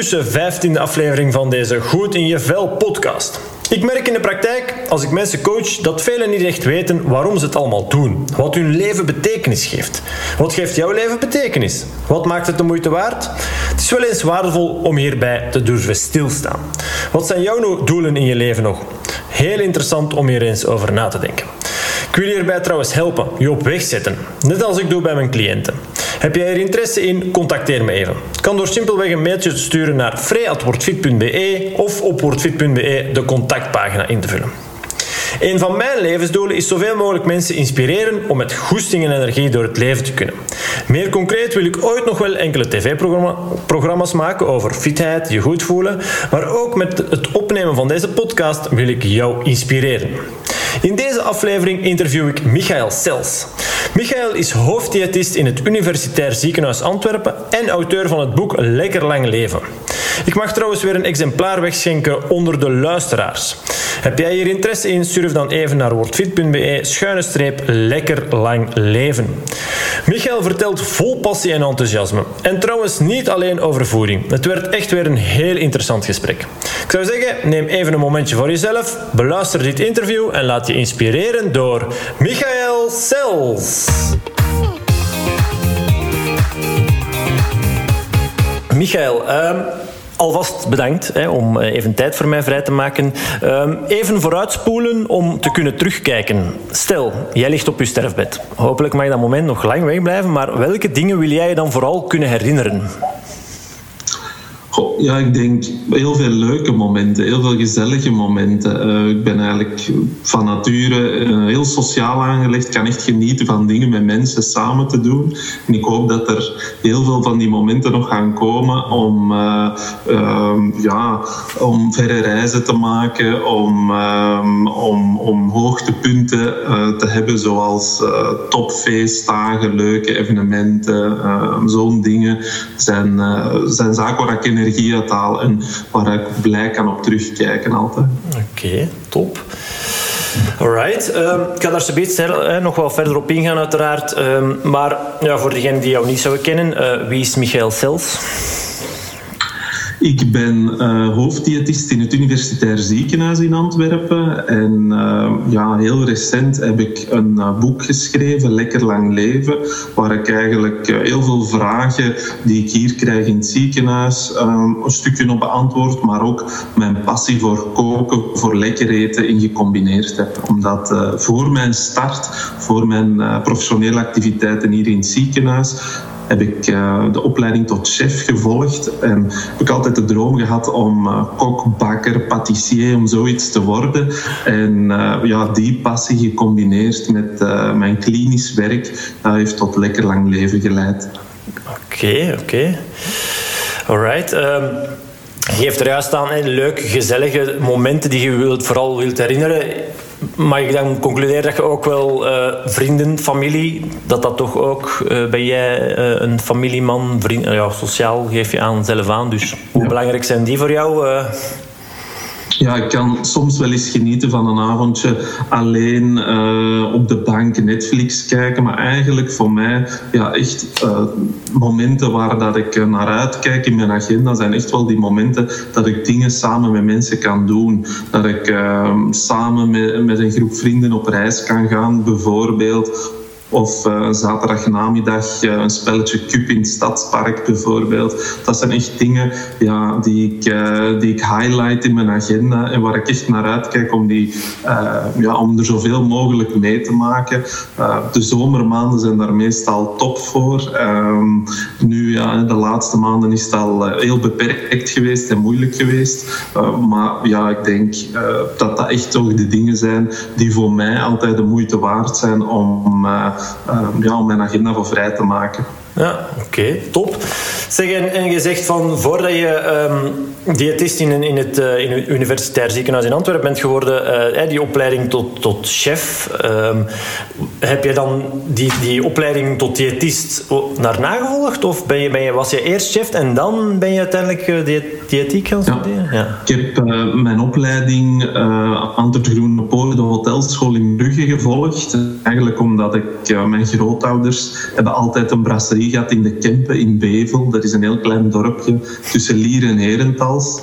ondertussen 15e aflevering van deze Goed in je Vel podcast. Ik merk in de praktijk, als ik mensen coach, dat velen niet echt weten waarom ze het allemaal doen. Wat hun leven betekenis geeft. Wat geeft jouw leven betekenis? Wat maakt het de moeite waard? Het is wel eens waardevol om hierbij te durven stilstaan. Wat zijn jouw doelen in je leven nog? Heel interessant om hier eens over na te denken. Ik wil hierbij trouwens helpen, je op weg zetten. Net als ik doe bij mijn cliënten. Heb jij er interesse in? Contacteer me even. Kan door simpelweg een mailtje te sturen naar free.wordfit.be of op wordfit.be de contactpagina in te vullen. Een van mijn levensdoelen is zoveel mogelijk mensen inspireren om met goesting en energie door het leven te kunnen. Meer concreet wil ik ooit nog wel enkele tv-programma's maken over fitheid, je goed voelen, maar ook met het opnemen van deze podcast wil ik jou inspireren. In deze aflevering interview ik Michael Sels. Michael is hoofddiëtist in het Universitair Ziekenhuis Antwerpen en auteur van het boek Lekker Lang Leven. Ik mag trouwens weer een exemplaar wegschenken onder de luisteraars. Heb jij hier interesse in? Surf dan even naar wordfit.be schuine streep lekker lang leven. Michael vertelt vol passie en enthousiasme. En trouwens niet alleen over voeding. Het werd echt weer een heel interessant gesprek. Ik zou zeggen, neem even een momentje voor jezelf, beluister dit interview en laat je inspireren door Michael Sels. Michael, um, alvast bedankt hè, om eh, even tijd voor mij vrij te maken. Um, even vooruitspoelen om te kunnen terugkijken. Stel, jij ligt op je sterfbed. Hopelijk mag dat moment nog lang wegblijven, maar welke dingen wil jij je dan vooral kunnen herinneren? ja, ik denk heel veel leuke momenten, heel veel gezellige momenten. Uh, ik ben eigenlijk van nature uh, heel sociaal aangelegd, kan echt genieten van dingen met mensen samen te doen. En ik hoop dat er heel veel van die momenten nog gaan komen om, uh, ja, om verre reizen te maken, om, ehm, om, om hoogtepunten te hebben, zoals topfeestdagen, leuke evenementen, zo'n dingen. Zijn, zijn zaken waar ik energie taal en waar ik blij kan op terugkijken altijd. Oké, top. Alright, um, ik ga daar zometeen uh, nog wel verder op ingaan uiteraard. Um, maar ja, voor degenen die jou niet zouden kennen, uh, wie is Michael Sels? Ik ben uh, hoofddiëtist in het Universitair Ziekenhuis in Antwerpen. En uh, ja, heel recent heb ik een uh, boek geschreven, Lekker Lang Leven, waar ik eigenlijk heel veel vragen die ik hier krijg in het ziekenhuis een stukje op beantwoord, maar ook mijn passie voor koken, voor lekker eten in gecombineerd heb. Omdat voor mijn start, voor mijn professionele activiteiten hier in het ziekenhuis, heb ik uh, de opleiding tot chef gevolgd. En heb ik altijd de droom gehad om uh, kok, bakker, patissier, om zoiets te worden. En uh, ja, die passie gecombineerd met mijn klinisch werk, heeft tot lekker lang leven geleid. Oké, oké. Okay. Alright. Um, je geeft er juist aan leuke, gezellige momenten die je wilt, vooral wilt herinneren mag ik dan concluderen dat je ook wel uh, vrienden, familie, dat dat toch ook, uh, ben jij uh, een familieman, vriend, ja, sociaal geef je aan zelf aan. Dus hoe ja. belangrijk zijn die voor jou? Ja, ik kan soms wel eens genieten van een avondje alleen uh, op de bank Netflix kijken. Maar eigenlijk voor mij, ja, echt uh, momenten waar dat ik naar uitkijk in mijn agenda zijn echt wel die momenten dat ik dingen samen met mensen kan doen. Dat ik uh, samen met, met een groep vrienden op reis kan gaan, bijvoorbeeld. Of uh, zaterdagnamiddag uh, een spelletje cup in het stadspark bijvoorbeeld. Dat zijn echt dingen ja, die, ik, uh, die ik highlight in mijn agenda en waar ik echt naar uitkijk om, die, ja, om er zoveel mogelijk mee te maken. de zomermaanden zijn daar meestal top voor. Um, nu, ja, de laatste maanden is het al heel beperkt geweest en moeilijk geweest. maar ja, ik denk dat dat echt toch de dingen zijn die voor mij altijd de moeite waard zijn om ja, om mijn agenda voor vrij te maken. Ja, oké, okay, top. Zeg, en, en, je zegt van voordat je um, diëtist in, in, het, uh, in het Universitair Ziekenhuis in Antwerpen bent geworden, uh, die opleiding tot, tot chef. Um, heb je dan die, die opleiding tot diëtist naar nagevolgd? Of ben je, ben je, was je eerst chef en dan ben je uiteindelijk uh, diëtiek gaan studeren? Ja. Ik heb mijn opleiding aan de Groene Polen, de hotelschool in Brugge, gevolgd. Eigenlijk omdat ik, mijn grootouders hebben altijd een brasserie gehad in de Kempen in Bevel. Dat is een heel klein dorpje tussen Lier en Herentals.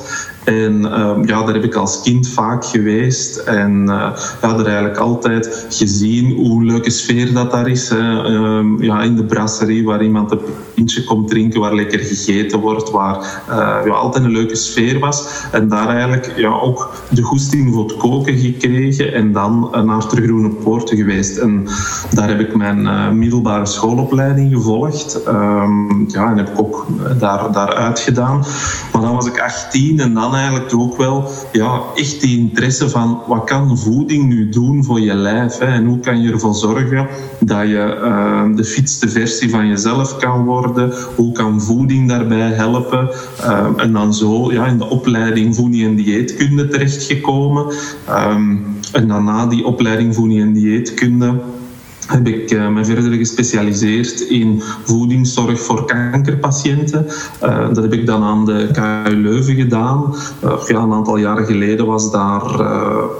En uh, ja, daar heb ik als kind vaak geweest. En uh, ja, daar eigenlijk altijd gezien hoe leuke sfeer dat daar is. Uh, ja, in de brasserie waar iemand een pintje komt drinken, waar lekker gegeten wordt, waar uh, ja, altijd een leuke sfeer was. En daar eigenlijk ja, ook de goesting voor het koken gekregen. En dan naar de Groene Poorten geweest. En daar heb ik mijn middelbare schoolopleiding gevolgd. Um, ja, en heb ik ook daar, daar uitgedaan. Maar dan was ik 18 en dan eigenlijk ook wel ja, echt die interesse van wat kan voeding nu doen voor je lijf? Hè? En hoe kan je ervoor zorgen dat je uh, de fitste versie van jezelf kan worden? Hoe kan voeding daarbij helpen? Uh, en dan zo ja, in de opleiding voeding en dieetkunde terechtgekomen. Um, en daarna die opleiding voeding en dieetkunde heb ik uh, me verder gespecialiseerd in voedingszorg voor kankerpatiënten. Uh, dat heb ik dan aan de KU Leuven gedaan. Uh, ja, een aantal jaren geleden was daar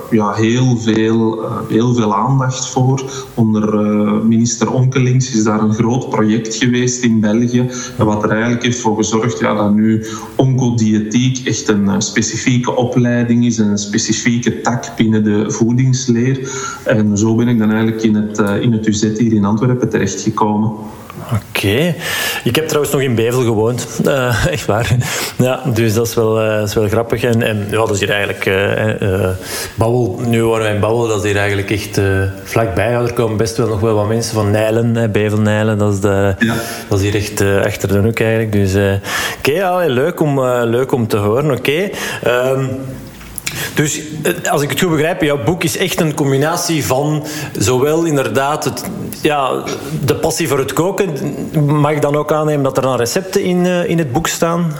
ja, heel, veel, heel veel aandacht voor. Onder minister Onkelings is daar een groot project geweest in België. Wat er eigenlijk heeft voor gezorgd ja, dat nu oncodiëtiek echt een specifieke opleiding is. Een specifieke tak binnen de voedingsleer. En zo ben ik dan eigenlijk in het, in het het UZ hier in Antwerpen terechtgekomen. Oké. Ik heb trouwens nog in Bevel gewoond. Uh, echt waar. Ja, dus dat is wel, uh, is wel grappig. En, en ja, dat is hier eigenlijk... Uh, Babbel, nu waren wij in Babbel, dat is hier eigenlijk echt vlakbij. Ja, er komen best wel nog wel wat mensen van Nijlen, Bevel Nijlen. Dat is, de, ja. dat is hier echt achter de hoek eigenlijk. Dus oké, okay, ja, leuk, om, leuk om te horen. Oké. Okay. Um, dus eh, als ik het goed begrijp, jouw boek is echt een combinatie van zowel inderdaad het, ja, de passie voor het koken. Mag ik dan ook aannemen dat er dan recepten in, uh, in het boek staan?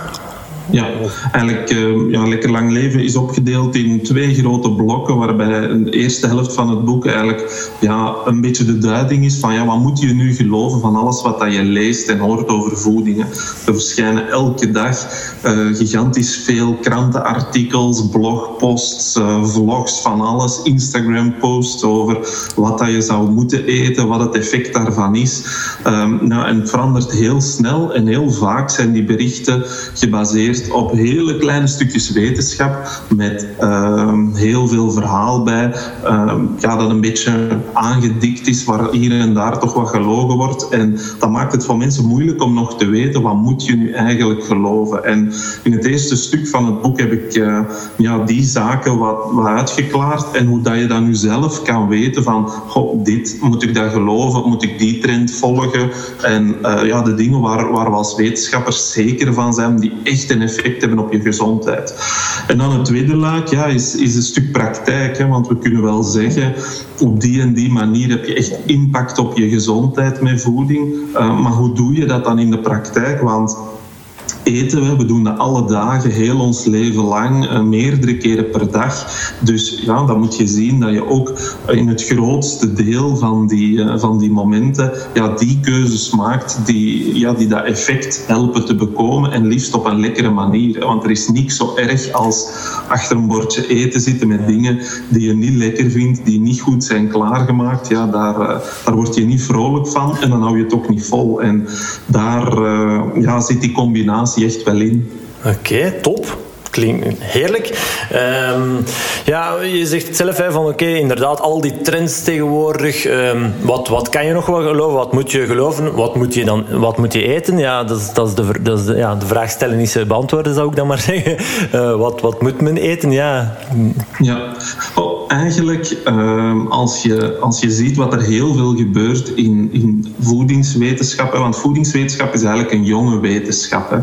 Ja, eigenlijk uh, ja, Lekker Lang Leven is opgedeeld in twee grote blokken, waarbij de eerste helft van het boek eigenlijk ja, een beetje de duiding is van ja, wat moet je nu geloven van alles wat dat je leest en hoort over voedingen. Er verschijnen elke dag uh, gigantisch veel krantenartikels, blogposts, uh, vlogs van alles, Instagram-posts over wat dat je zou moeten eten, wat het effect daarvan is. Um, nou, en het verandert heel snel en heel vaak zijn die berichten gebaseerd op hele kleine stukjes wetenschap met uh, heel veel verhaal bij. Uh, ja, dat een beetje aangedikt is, waar hier en daar toch wat gelogen wordt. En dat maakt het voor mensen moeilijk om nog te weten wat moet je nu eigenlijk geloven. En in het eerste stuk van het boek heb ik uh, ja, die zaken wat, wat uitgeklaard en hoe dat je dan nu zelf kan weten van goh, dit moet ik daar geloven, moet ik die trend volgen. En uh, ja, de dingen waar, waar we als wetenschappers zeker van zijn, die echt een effect hebben op je gezondheid. En dan het tweede laag ja, is, is een stuk praktijk. Hè, want we kunnen wel zeggen, op die en die manier heb je echt impact op je gezondheid met voeding. Uh, maar hoe doe je dat dan in de praktijk? Want eten we. We doen dat alle dagen, heel ons leven lang, uh, meerdere keren per dag. Dus ja, dan moet je zien dat je ook in het grootste deel van die, uh, van die momenten ja, die keuzes maakt die, ja, die dat effect helpen te bekomen en liefst op een lekkere manier. Want er is niks zo erg als achter een bordje eten zitten met dingen die je niet lekker vindt, die niet goed zijn klaargemaakt. Ja, daar, uh, daar word je niet vrolijk van en dan hou je het ook niet vol. En daar ja, zit die combinatie echt wel. Oké, top heerlijk. Um, ja, je zegt zelf van oké, inderdaad, al die trends tegenwoordig. Um, wat, wat kan je nog wel geloven? Wat moet je geloven? Wat moet je dan wat moet je eten? Ja, dat is, dat is, de, dat is de, ja, de vraag stellen is beantwoorden, zou ik dan maar zeggen. Uh, wat, wat moet men eten? Ja, ja. Oh, eigenlijk, uh, als, je, als je ziet wat er heel veel gebeurt in, in voedingswetenschappen, want voedingswetenschap is eigenlijk een jonge wetenschap. Hè.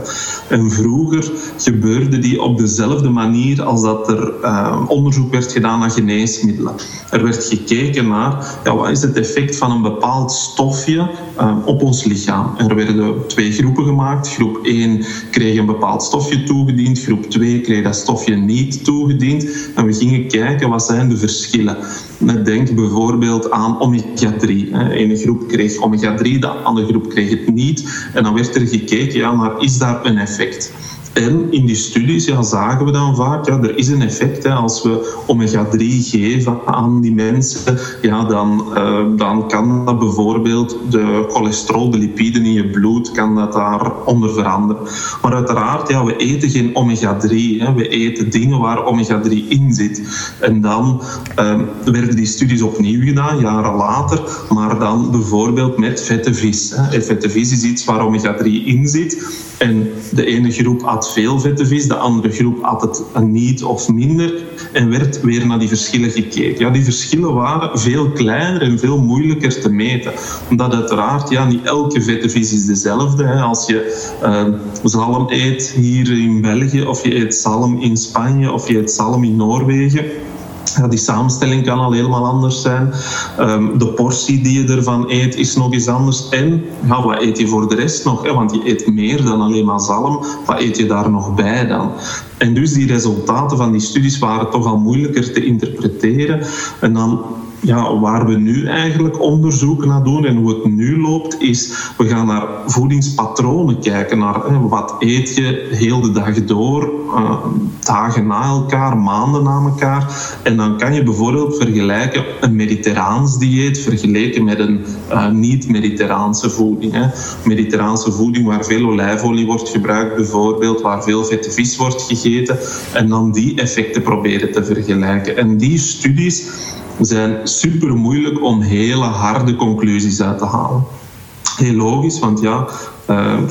En vroeger gebeurde die op dezelfde manier als dat er uh, onderzoek werd gedaan naar geneesmiddelen. Er werd gekeken naar ja, wat is het effect van een bepaald stofje uh, op ons lichaam. Er werden twee groepen gemaakt. Groep 1 kreeg een bepaald stofje toegediend, groep 2 kreeg dat stofje niet toegediend. En we gingen kijken wat zijn de verschillen. Denk bijvoorbeeld aan omega-3. De ene groep kreeg omega-3, de andere groep kreeg het niet. En dan werd er gekeken, ja, maar is daar een effect? En in die studies ja, zagen we dan vaak, ja, er is een effect. Hè, als we omega-3 geven aan die mensen, ja, dan, uh, dan kan dat bijvoorbeeld de cholesterol, de lipiden in je bloed, kan dat daaronder veranderen. Maar uiteraard, ja, we eten geen omega-3. We eten dingen waar omega-3 in zit. En dan uh, werden die studies opnieuw gedaan, jaren later, maar dan bijvoorbeeld met vette vis. Hè. Vette vis is iets waar omega-3 in zit. En de ene groep veel vette vis, de andere groep had het niet of minder. En werd weer naar die verschillen gekeken. Ja, die verschillen waren veel kleiner en veel moeilijker te meten. Omdat uiteraard, ja, niet elke vette vis is dezelfde. Hè. Als je uh, zalm eet hier in België, of je eet zalm in Spanje, of je eet zalm in Noorwegen ja, die samenstelling kan al helemaal anders zijn. Um, de portie die je ervan eet is nog eens anders. En ja, wat eet je voor de rest nog? Hè? Want je eet meer dan alleen maar zalm. Wat eet je daar nog bij dan? En dus die resultaten van die studies waren toch al moeilijker te interpreteren. En dan ja, waar we nu eigenlijk onderzoek naar doen en hoe het nu loopt, is we gaan naar voedingspatronen kijken. Naar wat eet je heel de dag door, uh, dagen na elkaar, maanden na elkaar. En dan kan je bijvoorbeeld vergelijken een mediterraans dieet vergeleken met een uh, niet-mediterraanse voeding. Hè. Mediterraanse voeding waar veel olijfolie wordt gebruikt bijvoorbeeld, waar veel vette vis wordt gegeten. En dan die effecten proberen te vergelijken. En die studies zijn super moeilijk om hele harde conclusies uit te halen. Heel logisch, want ja,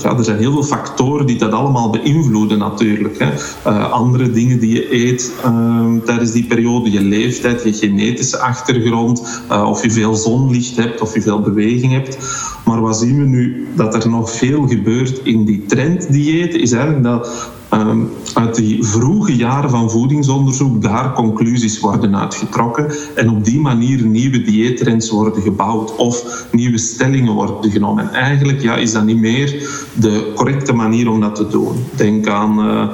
ja, er zijn heel veel factoren die dat allemaal beïnvloeden natuurlijk. Hè. Uh, andere dingen die je eet uh, tijdens die periode, je leeftijd, je genetische achtergrond, of je veel zonlicht hebt of je veel beweging hebt. Maar wat zien we nu? Dat er nog veel gebeurt in die trenddiëten, is eigenlijk dat Um, uit die vroege jaren van voedingsonderzoek daar conclusies worden uitgetrokken en op die manier nieuwe dieettrends worden gebouwd of nieuwe stellingen worden genomen. En eigenlijk ja, is dat niet meer de correcte manier om dat te doen. Denk aan uh,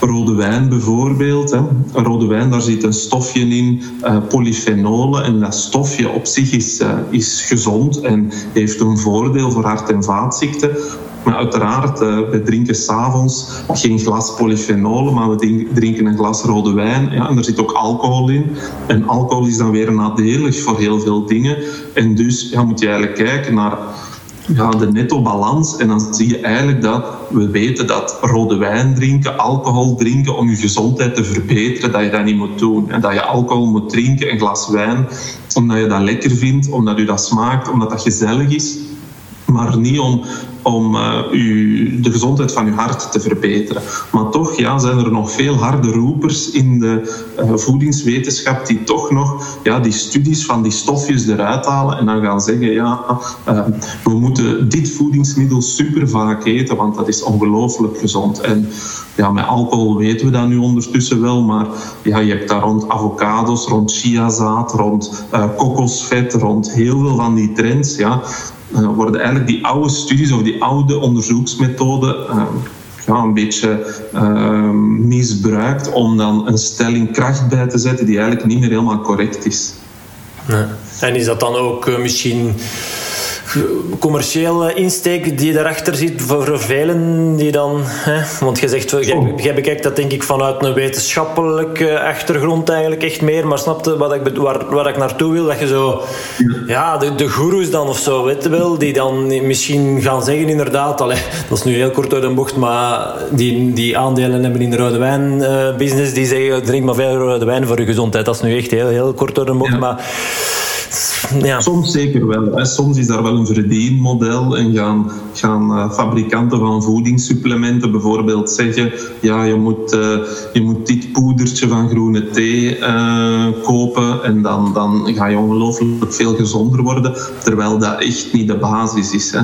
rode wijn bijvoorbeeld. Hè. Rode wijn, daar zit een stofje in, uh. En dat stofje op zich is, uh, is gezond en heeft een voordeel voor hart- en vaatziekten. Uiteraard, uh, we drinken s'avonds geen glas polyfenolen, maar we drinken een glas rode wijn. Ja, en er zit ook alcohol in. En alcohol is dan weer nadelig voor heel veel dingen. En dus ja, moet je eigenlijk kijken naar ja, de netto-balans. En dan zie je eigenlijk dat we weten dat rode wijn drinken, alcohol drinken om je gezondheid te verbeteren, dat je dat niet moet doen. En dat je alcohol moet drinken, een glas wijn, omdat je dat lekker vindt, omdat je dat smaakt, omdat dat gezellig is maar niet om, om u, de gezondheid van uw hart te verbeteren. Maar toch ja, zijn er nog veel harde roepers in de uh, voedingswetenschap die toch nog ja, die studies van die stofjes eruit halen en dan gaan zeggen, ja, uh, we moeten dit voedingsmiddel super vaak eten, want dat is ongelooflijk gezond. En ja, met alcohol weten we dat nu ondertussen wel, maar ja, je hebt daar rond avocados, rond chiazaad, rond kokosvet, rond heel veel van die trends, ja, worden eigenlijk die oude studies of die oude onderzoeksmethoden uh, ja, een beetje uh, misbruikt om dan een stelling kracht bij te zetten die eigenlijk niet meer helemaal correct is. En is dat dan ook misschien commerciële insteek die daarachter zit voor velen die dan... Hè, want je zegt, jij, jij bekijkt dat denk ik vanuit een wetenschappelijke achtergrond eigenlijk echt meer, maar snapte wat ik, waar, waar ik naartoe wil? Dat je zo... Ja, de, de goeroes dan of zo, weet je wel, die dan misschien gaan zeggen inderdaad, allez, dat is nu heel kort uit de bocht, maar die, die aandelen hebben in de rode wijn uh, business, die zeggen drink maar veel rode wijn voor je gezondheid. Dat is nu echt heel, heel kort uit de bocht, maar ja. Soms zeker wel. Soms is daar wel een verdienmodel en gaan, gaan uh, fabrikanten van voedingssupplementen bijvoorbeeld zeggen: ja, je moet, uh, je moet dit poedertje van groene thee uh, kopen en dan, dan ga je ongelooflijk veel gezonder worden, terwijl dat echt niet de basis is. Hè.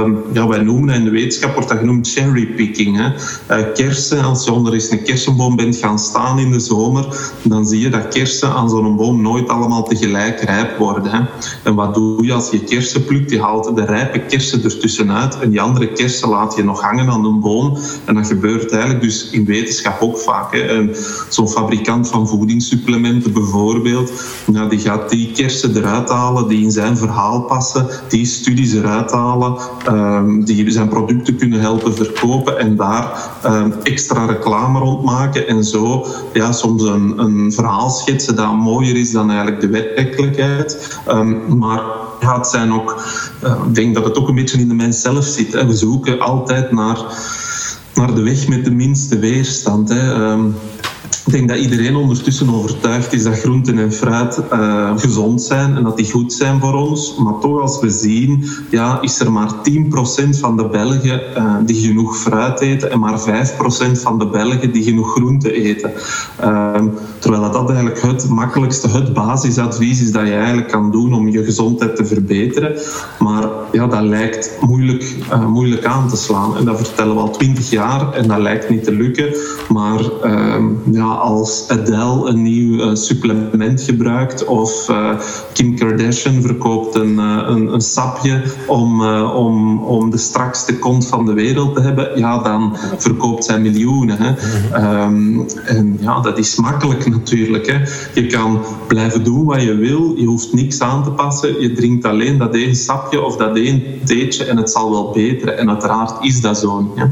Um, ja, wij noemen in de wetenschap wordt dat genoemd cherrypicking. Hè. kersen, als je onder eens een kersenboom bent gaan staan in de zomer, dan zie je dat kersen aan zo'n boom nooit allemaal tegelijk rijp worden. Hè. En wat doe je als je kersen plukt? Je haalt de rijpe kersen ertussenuit en die andere kersen laat je nog hangen aan een boom. En dat gebeurt eigenlijk dus in wetenschap ook vaak. Hè. En zo'n fabrikant van voedingssupplementen bijvoorbeeld, nou, die gaat die kersen eruit halen die in zijn verhaal passen, die studies eruit halen, um, die zijn producten kunnen helpen verkopen en daar um, extra reclame rond maken en zo ja, soms een, een verhaal schetsen dat mooier is dan eigenlijk de werkelijkheid. Um, maar ja, zijn ook, uh, ik denk dat het ook een beetje in de mens zelf zit. Hè. We zoeken altijd naar, naar de weg met de minste weerstand. Hè. Ik denk dat iedereen ondertussen overtuigd is dat groenten en fruit uh, gezond zijn en dat die goed zijn voor ons. Maar toch, als we zien, ja, is er maar 10% van de Belgen uh, die genoeg fruit eten en maar 5% van de Belgen die genoeg groenten eten. Uh, terwijl dat eigenlijk het makkelijkste, het basisadvies is dat je eigenlijk kan doen om je gezondheid te verbeteren. Maar ja, dat lijkt moeilijk, uh, moeilijk aan te slaan. En dat vertellen we al 20 jaar en dat lijkt niet te lukken. Maar ehm, ja, als Adele een nieuw uh, supplement gebruikt of uh, Kim Kardashian verkoopt een, uh, een, een, sapje om, om, om de strakste kont van de wereld te hebben, ja, dan verkoopt zij miljoenen. Hè. Um, en ja, dat is makkelijk natuurlijk. Hè. Je kan blijven doen wat je wil, je hoeft niks aan te passen, je drinkt alleen dat één sapje of dat één theetje en het zal wel beteren. En uiteraard is dat zo. Ja.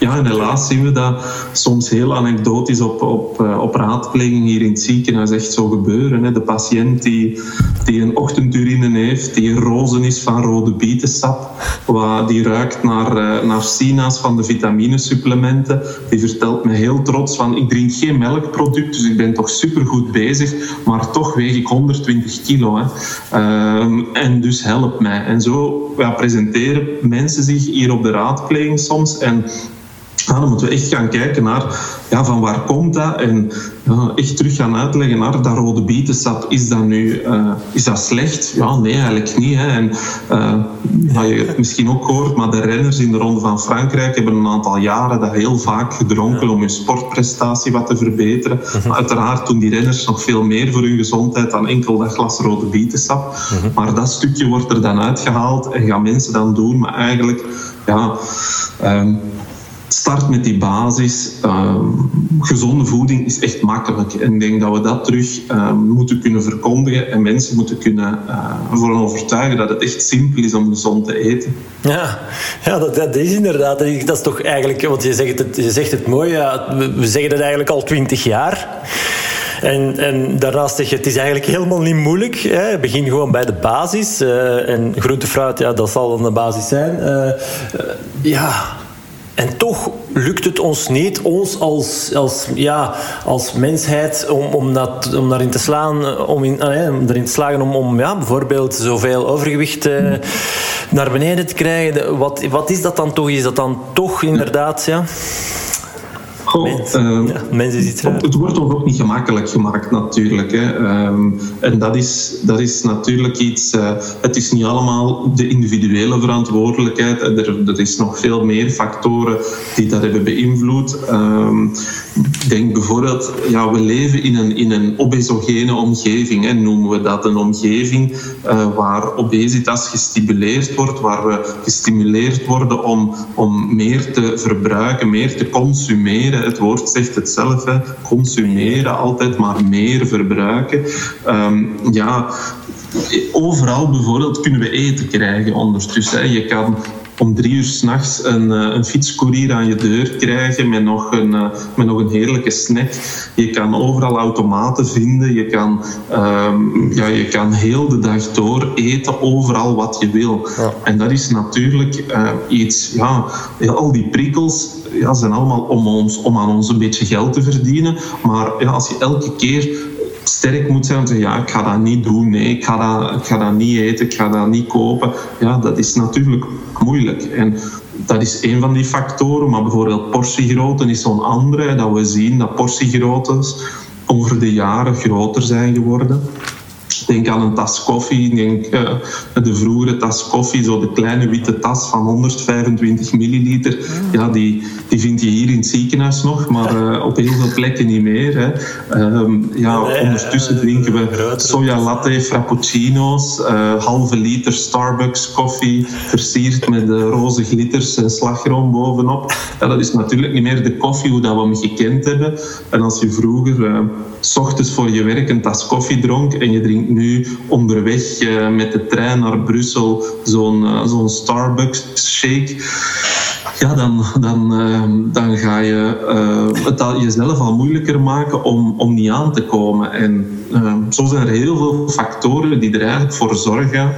Ja, en helaas zien we dat soms heel anekdotisch op, op, eh, op raadpleging hier in het ziekenhuis echt zo gebeuren. Hè. De patiënt die, die een ochtendurine heeft, die rozen is van rode bietensap, die ruikt naar, uh, naar sina's van de vitaminesupplementen, die vertelt me heel trots van ik drink geen melkproduct, dus ik ben toch supergoed bezig, maar toch weeg ik 120 kilo. Hè. Uh, en dus help mij. En zo presenteren mensen zich hier op de raadpleging soms en dan moeten we echt gaan kijken naar ja, van waar komt dat en ja, echt terug gaan uitleggen naar dat rode bietensap. Is dat nu uh, is dat slecht? Ja, nee, eigenlijk niet. Hè. En uh, ja, je het misschien ook hoort, maar de renners in de Ronde van Frankrijk hebben een aantal jaren dat heel vaak gedronken om hun sportprestatie wat te verbeteren. Maar uiteraard doen die renners nog veel meer voor hun gezondheid dan enkel dat glas rode bietensap. Maar dat stukje wordt er dan uitgehaald en gaan mensen dan doen, maar eigenlijk ja. Um, start met die basis. Uh, gezonde voeding is echt makkelijk. En ik denk dat we dat terug uh, moeten kunnen verkondigen en mensen moeten kunnen uh, ervoor overtuigen dat het echt simpel is om gezond te eten. Ja, ja dat, dat is inderdaad. Dat is toch eigenlijk, want je zegt het, je zegt het mooi, ja, we zeggen het eigenlijk al twintig jaar. En, en daarnaast zeg je, het is eigenlijk helemaal niet moeilijk. Hè. Begin gewoon bij de basis. Uh, en groente, fruit, ja, dat zal dan de basis zijn. Uh, ja, en toch lukt het ons niet, ons als, als, ja, als mensheid, om, om, dat, om daarin te slaan, om, in, om erin te slagen om, om ja, bijvoorbeeld zoveel overgewicht eh, naar beneden te krijgen. Wat, wat is dat dan toch? Is dat dan toch inderdaad, ja? Goh, mens, uh, ja, iets Het wordt toch ook niet gemakkelijk gemaakt, natuurlijk. Hè. Um, en dat is, dat is natuurlijk iets. Uh, het is niet allemaal de individuele verantwoordelijkheid. Er, er is nog veel meer factoren die dat hebben beïnvloed. Um, denk bijvoorbeeld, ja, we leven in een, in een obesogene omgeving, hè, noemen we dat. Een omgeving uh, waar obesitas gestimuleerd wordt, waar we gestimuleerd worden om, om meer te verbruiken, meer te consumeren het woord zegt het zelf, consumeren, altijd maar meer verbruiken. Um, ja, overal bijvoorbeeld kunnen we eten krijgen ondertussen. Je kan om drie uur s'nachts een, eh, een fietscourier aan je deur krijgen met nog, een, eh, met nog een heerlijke snack. Je kan overal automaten vinden. Je kan, um, ja, je kan heel de dag door eten, overal wat je wil. Ja. En dat is natuurlijk uh, iets, ja, al die prikkels ja, zijn allemaal om, ons, om aan ons een beetje geld te verdienen. Maar ja, als je elke keer sterk moet zijn om te zeggen, ja, ik ga dat niet doen, nee, ik ga dat, ik ga dat niet eten, ik ga dat niet kopen. Ja, dat is natuurlijk moeilijk. En dat is een van die factoren, maar bijvoorbeeld portiegrootte is zo'n andere, dat we zien dat portiegroottes over de jaren groter zijn geworden. Denk aan een tas koffie, denk uh, de vroegere tas koffie, zo de kleine witte tas van 125 milliliter. Ja, die, die vind je hier in het ziekenhuis nog, maar uh, op heel veel plekken niet meer. Hè. Um, ja, nee, ondertussen drinken we soja latte, frappuccino's, halve liter Starbucks koffie, versierd met roze glitters en slagroom bovenop. Ja, dat is natuurlijk niet meer de koffie hoe dat we hem gekend hebben. En als je vroeger s ochtends voor je werk een tas koffie dronk en je drinkt nu onderweg uh, met de trein naar Brussel zo'n uh, zo'n Starbucks shake. Ja, dan, dan, uh, dan ga je het al jezelf al moeilijker maken om, om niet aan te komen. En zo zijn er heel veel factoren die er eigenlijk voor zorgen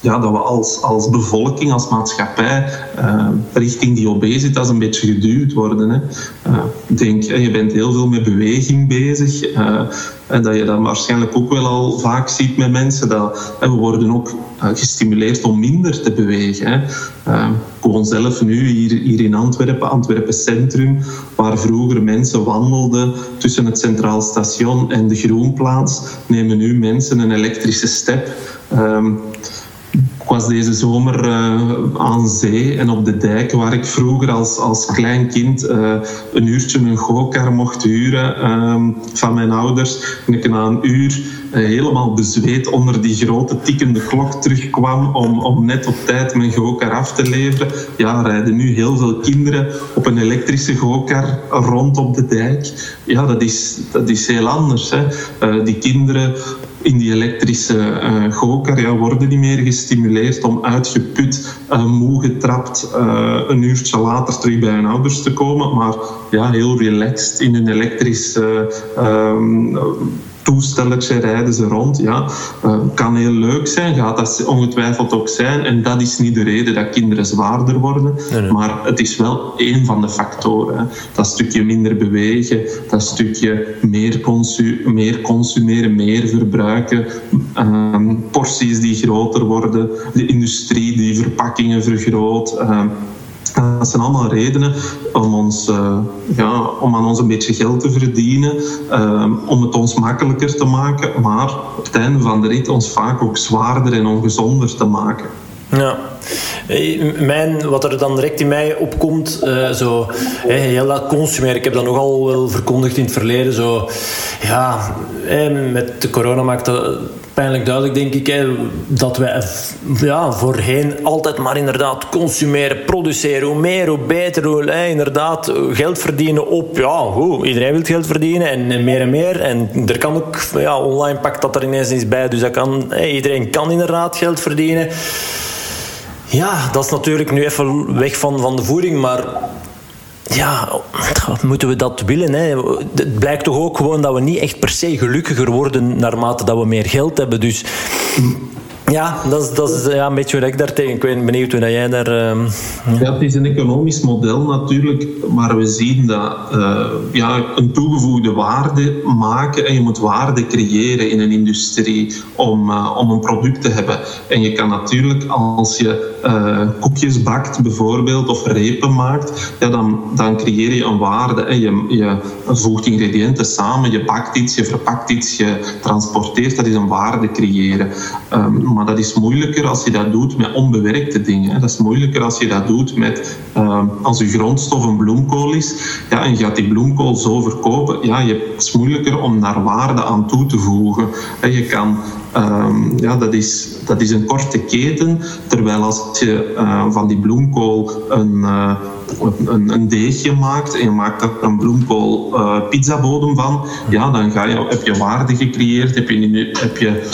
ja, dat we als, als bevolking, als maatschappij, uh, richting die obesitas een beetje geduwd worden. Hè. Uh, denk, je bent heel veel met beweging bezig. Uh, en dat je dat waarschijnlijk ook wel al vaak ziet met mensen. Dat, we worden ook gestimuleerd om minder te bewegen. Hè. gewoon zelf nu hier, hier in Antwerpen, Antwerpen Centrum, waar vroeger mensen wandelden tussen het Centraal Station en de Groenplaats, nemen nu mensen een elektrische step. Um, ik was deze zomer uh, aan zee en op de dijk, waar ik vroeger als, als klein kind uh, een uurtje een go-kar mocht huren um, van mijn ouders. En ik na een uur uh, helemaal bezweet onder die grote tikkende klok terugkwam om, om net op tijd mijn go-kar af te leveren. Ja, rijden nu heel veel kinderen op een elektrische go-kar rond op de dijk. Ja, dat is, dat is heel anders. Hè. die kinderen in die elektrische uh, gokar ja, worden niet meer gestimuleerd om uitgeput, uh, moe getrapt, uh, een uurtje later terug bij hun ouders te komen, maar ja, heel relaxed in hun elektrische toestelletje rijden ze rond. Ja, uh, kan heel leuk zijn, gaat dat ongetwijfeld ook zijn. En dat is niet de reden dat kinderen zwaarder worden. Maar het is wel één van de factoren. Hè. Dat stukje minder bewegen, dat stukje meer, consu meer consumeren, meer verbruiken, uh, porties die groter worden, de industrie die verpakkingen vergroot. Dat zijn allemaal redenen om, ons, uh, ja, om aan ons een beetje geld te verdienen, uh, om het ons makkelijker te maken, maar op het einde van de rit ons vaak ook zwaarder en ongezonder te maken. Ja. Mijn, wat er dan direct in mij opkomt, zo, heel dat consumeren. Ik heb dat nogal wel verkondigd in het verleden. Zo, ja, met de corona maakt pijnlijk duidelijk, denk ik, hè, dat wij ja, voorheen altijd maar inderdaad consumeren, produceren. Hoe meer, hoe beter. Hoe, inderdaad, geld verdienen op. Ja, hoe, iedereen wil geld verdienen en, meer en meer. En er kan ook, ja, online pakt dat er ineens eens bij. Dus dat kan, iedereen kan inderdaad geld verdienen. Ja, dat is natuurlijk nu even weg van, van de voeding, maar ja, moeten we dat willen? Hè? Het blijkt toch ook gewoon dat we niet echt per se gelukkiger worden naarmate dat we meer geld hebben. Dus ja, dat is, dat is ja, een beetje hoe ik daar tegen. Ik ben benieuwd hoe jij daar. Uh, het is een economisch model natuurlijk, maar we zien dat uh, ja, een toegevoegde waarde maken en je moet waarde creëren in een industrie om, uh, om een product te hebben. En je kan natuurlijk als je uh, koekjes bakt bijvoorbeeld of repen maakt, ja, dan, dan creëer je een waarde. En je, je voegt ingrediënten samen, je bakt iets, je verpakt iets, je transporteert. Dat is een waarde creëren. Um, maar dat is moeilijker als je dat doet met onbewerkte dingen. Dat is moeilijker als je dat doet met uh, als je grondstof een bloemkool is ja, en je gaat die bloemkool zo verkopen. Ja, je, het is moeilijker om daar waarde aan toe te voegen. je kan Um, ja, dat, is, dat is een korte keten. Terwijl als je uh, van die bloemkool een, uh, een, een, deegje maakt en je maakt er een bloemkool uh, pizzabodem van, ja, dan ga je, heb je waarde gecreëerd, heb je, heb je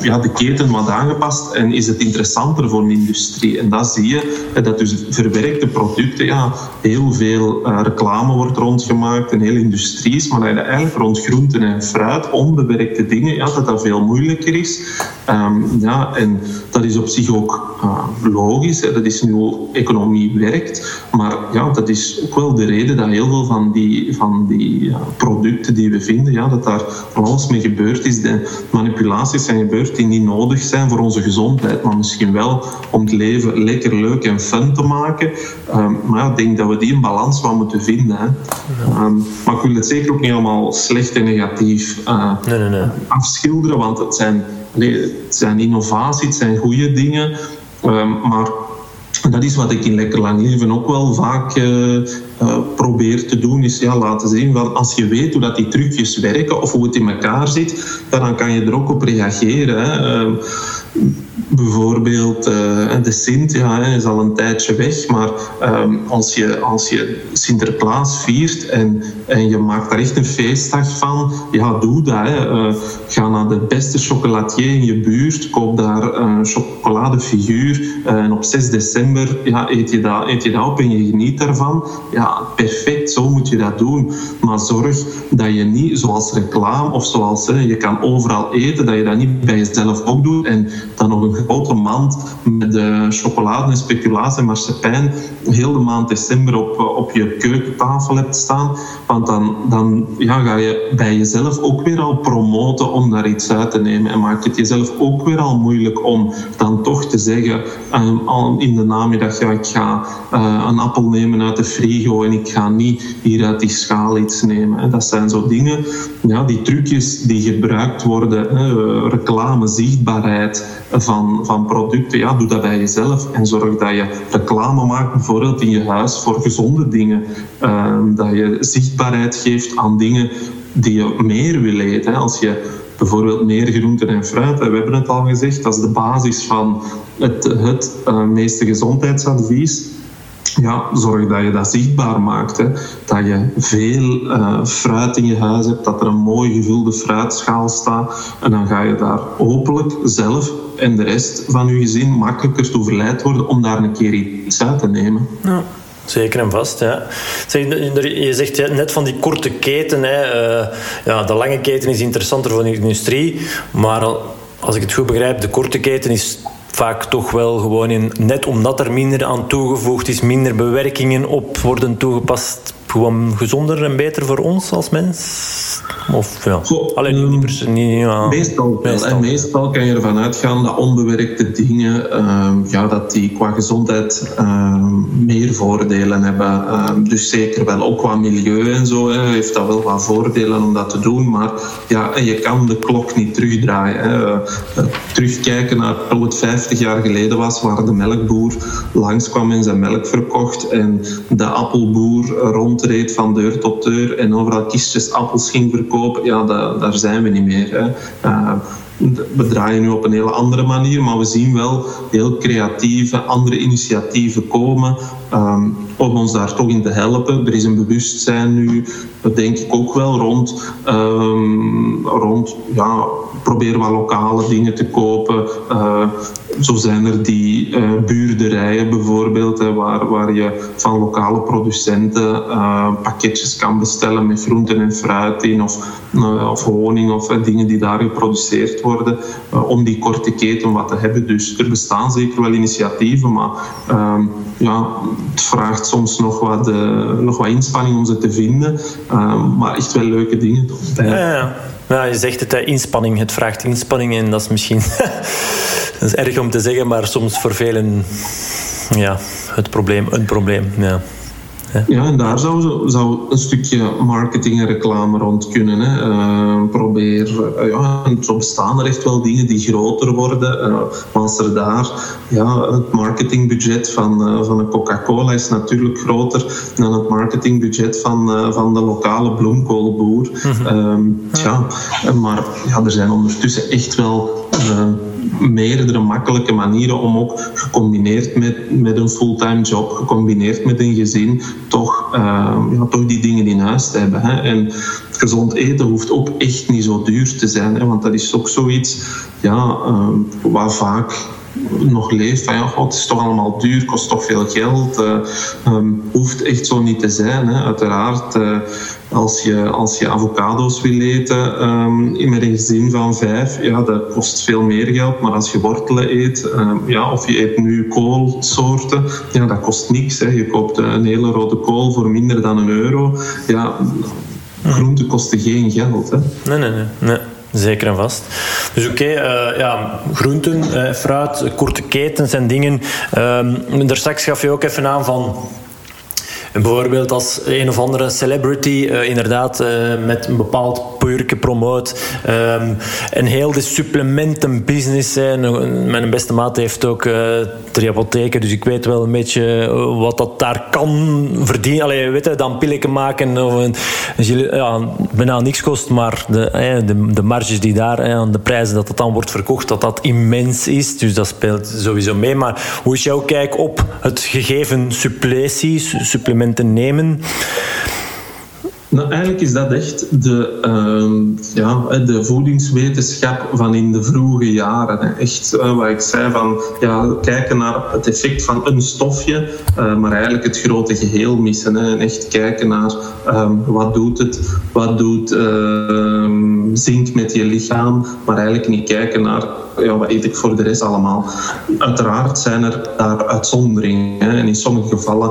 ja, de keten wat aangepast en is het interessanter voor een industrie. En dat zie je, dat dus verwerkte producten, ja, heel veel reclame wordt rondgemaakt, een hele industrie is, maar eigenlijk rond groenten en fruit, onbewerkte dingen, ja, dat dat veel moeilijker is. Ehm, ja, en dat is op zich ook uh, logisch. Hè. Dat is nu hoe economie werkt. Maar ja, dat is ook wel de reden dat heel veel van die, van die producten die we vinden, ja, dat daar van alles mee gebeurd is. De manipulaties zijn gebeurd die niet nodig zijn voor onze gezondheid, maar misschien wel om het leven lekker, leuk en fun te maken. Ehm, maar ja, ik denk dat we die een balans wel moeten vinden. Hè. Ehm, maar ik wil het zeker ook niet allemaal slecht en negatief uh, nee, nee, nee. afschilderen, want het zijn, nee, het zijn innovaties, het zijn goede dingen. Ehm, maar dat is wat ik in Lekker Lang Leven ook wel vaak uh, uh, probeer te doen, is ja, laten zien van als je weet hoe dat die trucjes werken of hoe het in elkaar zit, dan kan je er ook op reageren. Uh, bijvoorbeeld uh, de Sint ja, is al een tijdje weg, maar um, als, je, als je Sinterklaas viert en, en je maakt daar echt een feestdag van, ja, doe dat. Hè. Uh, ga naar de beste chocolatier in je buurt, koop daar een chocoladefiguur uh, en op 6 december ja, eet, je dat, eet je dat op en je geniet daarvan. Ja, perfect, zo moet je dat doen. Maar zorg dat je niet zoals reclame of zoals je kan overal eten, dat je dat niet bij jezelf ook doet en dan nog een grote mand met de chocolade en speculaas en marsepein heel de maand december op, op je keukentafel hebt staan. Want dan, dan ja, ga je bij jezelf ook weer al promoten om daar iets uit te nemen. En maakt het jezelf ook weer al moeilijk om dan toch te zeggen um, in de namiddag, ja, ik ga uh, een appel nemen uit de frigo en ik ga niet hier uit die schaal iets nemen. Dat zijn zo dingen, ja, die trucjes die gebruikt worden, reclame, zichtbaarheid van, van producten. Ja, doe dat bij jezelf en zorg dat je reclame maakt, bijvoorbeeld in je huis, voor gezonde dingen. Ehm, dat je zichtbaarheid geeft aan dingen die je meer wil eten. Als je bijvoorbeeld meer groenten en fruit, we hebben het al gezegd, dat is de basis van het, het uh, meeste gezondheidsadvies ja, zorg dat je dat zichtbaar maakt. Hè. Dat je veel uh, fruit in je huis hebt, dat er een mooi gevulde fruitschaal staat. En dan ga je daar hopelijk zelf en de rest van je gezin makkelijker toe verleid worden om daar een keer iets uit te nemen. Ja. Zeker en vast, ja. Je zegt net van die korte keten. Hè. Uh, ja, de lange keten is interessanter voor de industrie. Maar als ik het goed begrijp, de korte keten is vaak toch wel gewoon in, net omdat er minder aan toegevoegd is, minder bewerkingen op worden toegepast, gewoon gezonder en beter voor ons als mens? Of ja, alleen niet, niet, ja. meestal, meestal. En meestal kan je ervan uitgaan dat onbewerkte dingen, uh, ja, dat die qua gezondheid uh, meer voordelen hebben. Uh, dus zeker wel ook qua milieu en zo hè, heeft dat wel wat voordelen om dat te doen. Maar ja, je kan de klok niet terugdraaien. Hè. Eh, terugkijken naar hoe het 50 jaar geleden was, waar de melkboer langskwam en zijn melk verkocht en de appelboer rondreed van deur tot deur en overal kistjes appels ging verkopen, ja, daar, zijn we niet meer. Hè. Uh, we draaien nu op een hele andere manier, maar we zien wel heel creatieve andere initiatieven komen um, om ons daar toch in te helpen. Er is een bewustzijn nu, denk ik ook wel, rond, um, rond ja, probeer wat lokale dingen te kopen. Uh, zo zijn er die uh, buurderijen bijvoorbeeld, hè, waar, waar je van lokale producenten uh, pakketjes kan bestellen met groenten en fruit in, of, of honing of dingen die daar geproduceerd worden, om die korte keten wat te hebben. Dus er bestaan zeker wel initiatieven, maar um, ja, het vraagt soms nog wat, nog wat inspanning om ze te vinden, um, maar echt wel leuke dingen. Ja. ja, je zegt het, inspanning. Het vraagt inspanning en dat is misschien dat is erg om te zeggen, maar soms voor velen ja, het probleem, een probleem. Ja. Ja, en daar zou, zou een stukje marketing en reclame rond kunnen. Hè. Uh, probeer, uh, ja, zo bestaan er echt wel dingen die groter worden. Uh, als er daar, ja, het marketingbudget van, van een Coca-Cola is natuurlijk groter dan het marketingbudget van, van de lokale bloemkoolboer. Mm ja, maar ja, er zijn ondertussen echt wel meerdere makkelijke manieren om ook gecombineerd met, met een fulltime job, gecombineerd met een gezin, toch, uh, ja, toch die dingen in huis te hebben. Hè. En gezond eten hoeft ook echt niet zo duur te zijn, hè, want dat is ook zoiets ja, uh, waar vaak nog leest van ja, God, het is toch allemaal duur, kost toch veel geld. Uh, hoeft echt zo niet te zijn. Hè. Uiteraard, uh, als, je, als je avocado's wil eten um, met een gezin van vijf, ja, dat kost veel meer geld. Maar als je wortelen eet, um, ja, of je eet nu koolsoorten, ja, dat kost niks. Hè. Je koopt een hele rode kool voor minder dan een euro. Ja, groenten kosten geen geld. Hè. Nee, nee, nee. nee. Zeker en vast. Dus oké, eh, ja, groenten, uh, fruit, korte ketens en dingen. Um, daar straks gaf je ook even aan van bijvoorbeeld als een of andere celebrity uh, inderdaad met een bepaald purke promoot. Um, en heel de supplementenbusiness. Hè. Mijn beste maat heeft ook uh, drie apotheken, dus ik weet wel een beetje wat dat daar kan verdienen. Allee, weet je, dan pilletje maken of een, ja, bijna niks kost, maar de, de, de marges die daar aan de prijzen dat het dan wordt verkocht, dat dat immens is. Dus dat speelt sowieso mee. Maar hoe is jouw kijk op het gegeven suppletie, supplement te nemen? Nou, eigenlijk is dat echt de, uh, ja, de voedingswetenschap van in de vroege jaren. Echt uh, wat ik zei van ja, kijken naar het effect van een stofje, uh, maar eigenlijk het grote geheel missen. Hè, en echt kijken naar um, wat doet het, wat doet ehm, zink met je lichaam, maar eigenlijk niet kijken naar ja, wat eet ik voor de rest allemaal. Uiteraard zijn er daar uitzonderingen. En in sommige gevallen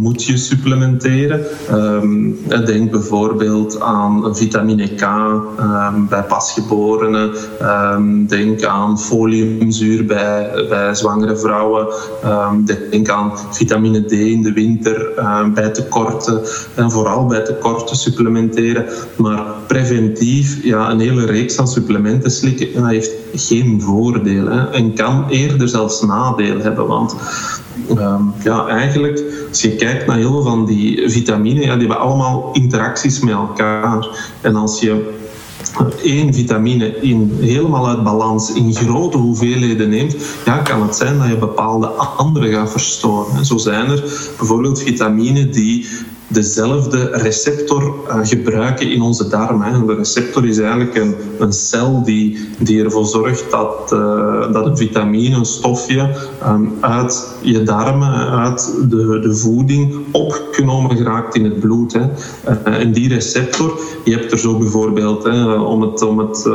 moet je supplementeren. Um, denk bijvoorbeeld aan vitamine K um, bij pasgeborenen. Um, denk aan foliumzuur bij, bij zwangere vrouwen. denk aan vitamine D in de winter bij tekorten. En vooral bij tekorten supplementeren. Maar preventief, ja, een hele reeks aan supplementen slikken, dat heeft geen voordeel hè, en kan eerder zelfs nadeel hebben. Want um, ja, eigenlijk, als je kijkt naar heel veel van die vitamine, ja, die hebben allemaal interacties met elkaar. En als je één vitamine in, helemaal uit balans in grote hoeveelheden neemt, ja, kan het zijn dat je bepaalde andere gaat verstoren. Zo zijn er bijvoorbeeld vitamine die dezelfde receptor uh, gebruiken in onze darmen. De receptor is eigenlijk een, een cel die, die ervoor zorgt dat, uh, dat een vitamine, een stofje, um, uit je darmen, uit de, de voeding opgenomen geraakt in het bloed. Hè. En die receptor, je hebt er zo bijvoorbeeld, hè, om het, om het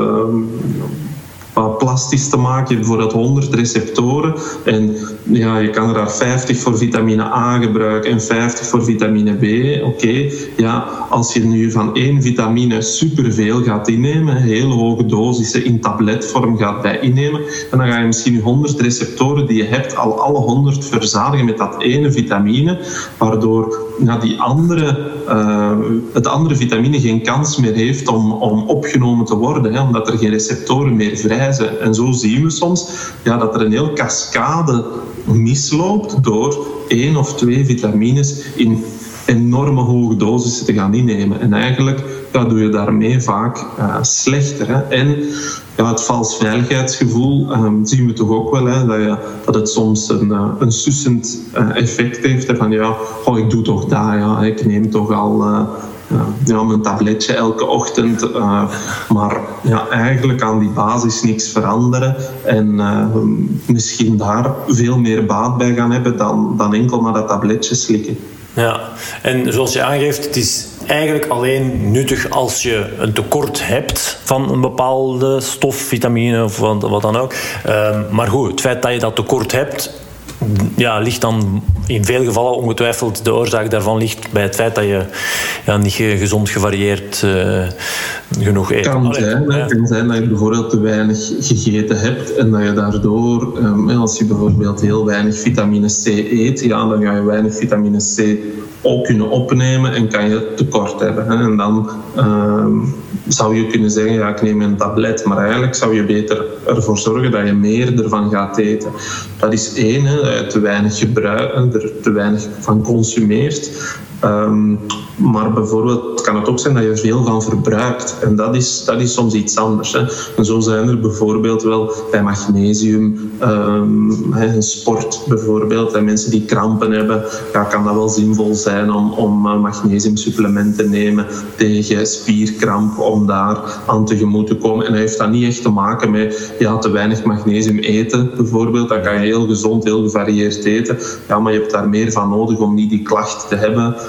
plastisch te maken. Je hebt bijvoorbeeld 100 receptoren en ja, je kan er daar 50 voor vitamine A gebruiken en 50 voor vitamine B. Oké, ja, als je nu van één vitamine superveel gaat innemen, hele hoge dosissen in tabletvorm gaat bij innemen, en dan ga je misschien 100 receptoren die je hebt, al alle 100 verzadigen met dat ene vitamine, waardoor ja, die andere, uh, het andere vitamine geen kans meer heeft om, om opgenomen te worden, hè, omdat er geen receptoren meer vrij En zo zien we soms ja, dat er een heel cascade misloopt door één of twee vitamines in enorme hoge dosissen te gaan innemen. En eigenlijk ja, doe je daarmee vaak uh, slechter. Hè. En ja, het vals veiligheidsgevoel um, zien we toch ook wel. Hè, dat, je, dat het soms een, uh, een sussend uh, effect heeft. Van ja, oh, ik doe toch dat. Ja, ik neem toch al ja, mijn tabletje elke ochtend. Uh, maar ja, eigenlijk aan die basis niks veranderen. En uh, misschien daar veel meer baat bij gaan hebben dan, dan enkel maar dat tabletje slikken. Ja, en zoals je aangeeft, het is eigenlijk alleen nuttig als je een tekort hebt van een bepaalde stof, vitamine of wat, dan ook. Uh, maar goed, het feit dat je dat tekort hebt, ja, ligt dan in veel gevallen ongetwijfeld de oorzaak daarvan ligt bij het feit dat je ja, niet gezond gevarieerd uh, genoeg eet. Kan zijn, het kan zijn dat je bijvoorbeeld te weinig gegeten hebt en dat je daardoor, um, als je bijvoorbeeld heel weinig vitamine C eet, ja, dan ga je weinig vitamine C ook kunnen opnemen en kan je tekort hebben. Hè. En dan uh, zou je kunnen zeggen, ja, ik neem een tablet, maar eigenlijk zou je beter ervoor zorgen dat je meer ervan gaat eten. Dat is één, hè, je te weinig gebruikt, er te weinig van consumeert. Ehm, maar bijvoorbeeld kan het ook zijn dat je veel van verbruikt. En dat is, dat is soms iets anders. Hè. En zo zijn er bijvoorbeeld wel bij magnesium, um, een sport bijvoorbeeld, en mensen die krampen hebben, ja, kan dat wel zinvol zijn om, om uh, magnesiumsupplementen te nemen tegen spierkramp, om daar aan tegemoet te komen. En dat heeft dat niet echt te maken met ja, te weinig magnesium eten, bijvoorbeeld. Dan kan je heel gezond, heel gevarieerd eten. Ja, maar je hebt daar meer van nodig om niet die klacht te hebben.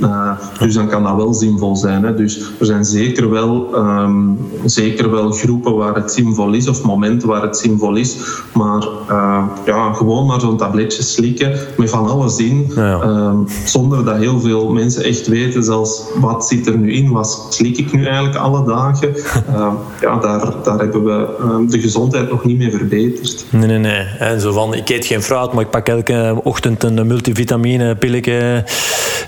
Uh, dus dan kan dat wel zinvol zijn. Hè. Dus er zijn zeker wel, um, zeker wel groepen waar het zinvol is, of momenten waar het zinvol is. Maar uh, ja, gewoon maar zo'n tabletje slikken met van alles in, ja. um, zonder dat heel veel mensen echt weten zelfs wat zit er nu in, wat slik ik nu eigenlijk alle dagen. Uh, ja, daar, daar hebben we de gezondheid nog niet mee verbeterd. Nee, nee, nee. En zo van, ik eet geen fruit, maar ik pak elke ochtend een multivitamine pilletje.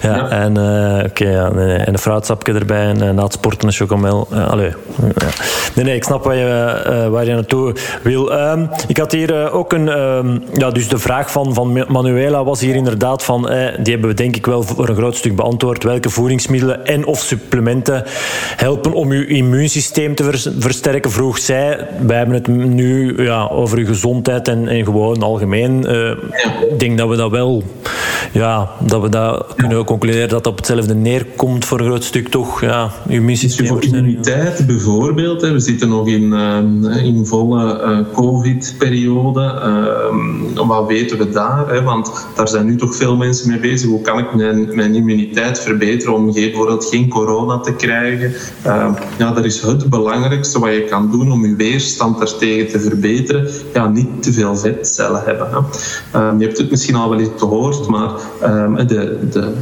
Ja, ja. En, okay, ja, nee, nee. en een fruitsapje erbij en na het sporten een chocomel. Uh, allee. Ja. Nee, nee, ik snap waar je, waar je naartoe wil. Um, ik had hier ook een... Um, ja, dus de vraag van, van Manuela was hier inderdaad van... die hebben we denk ik wel voor een groot stuk beantwoord. Welke voedingsmiddelen en of supplementen helpen om uw immuunsysteem te vers versterken, vroeg zij. Wij hebben het nu ja, over uw gezondheid en, en gewoon algemeen. Ik denk dat we dat wel... Ja, dat we dat kunnen concluderen dat dat op hetzelfde neerkomt voor een groot stuk toch. Ja, immuunsysteem. Voor immuniteit bijvoorbeeld, hè, we zitten nog in, uh, in volle uh, COVID-periode. Uh, wat weten we daar? Hè? Want daar zijn nu toch veel mensen mee bezig. Hoe kan ik mijn, mijn immuniteit verbeteren om bijvoorbeeld geen corona te krijgen? ja, dat is het belangrijkste wat je kan doen om je weerstand daartegen te verbeteren. Ja, niet te veel vetcellen hebben. Hè? je hebt het misschien al wel eens gehoord, maar de, de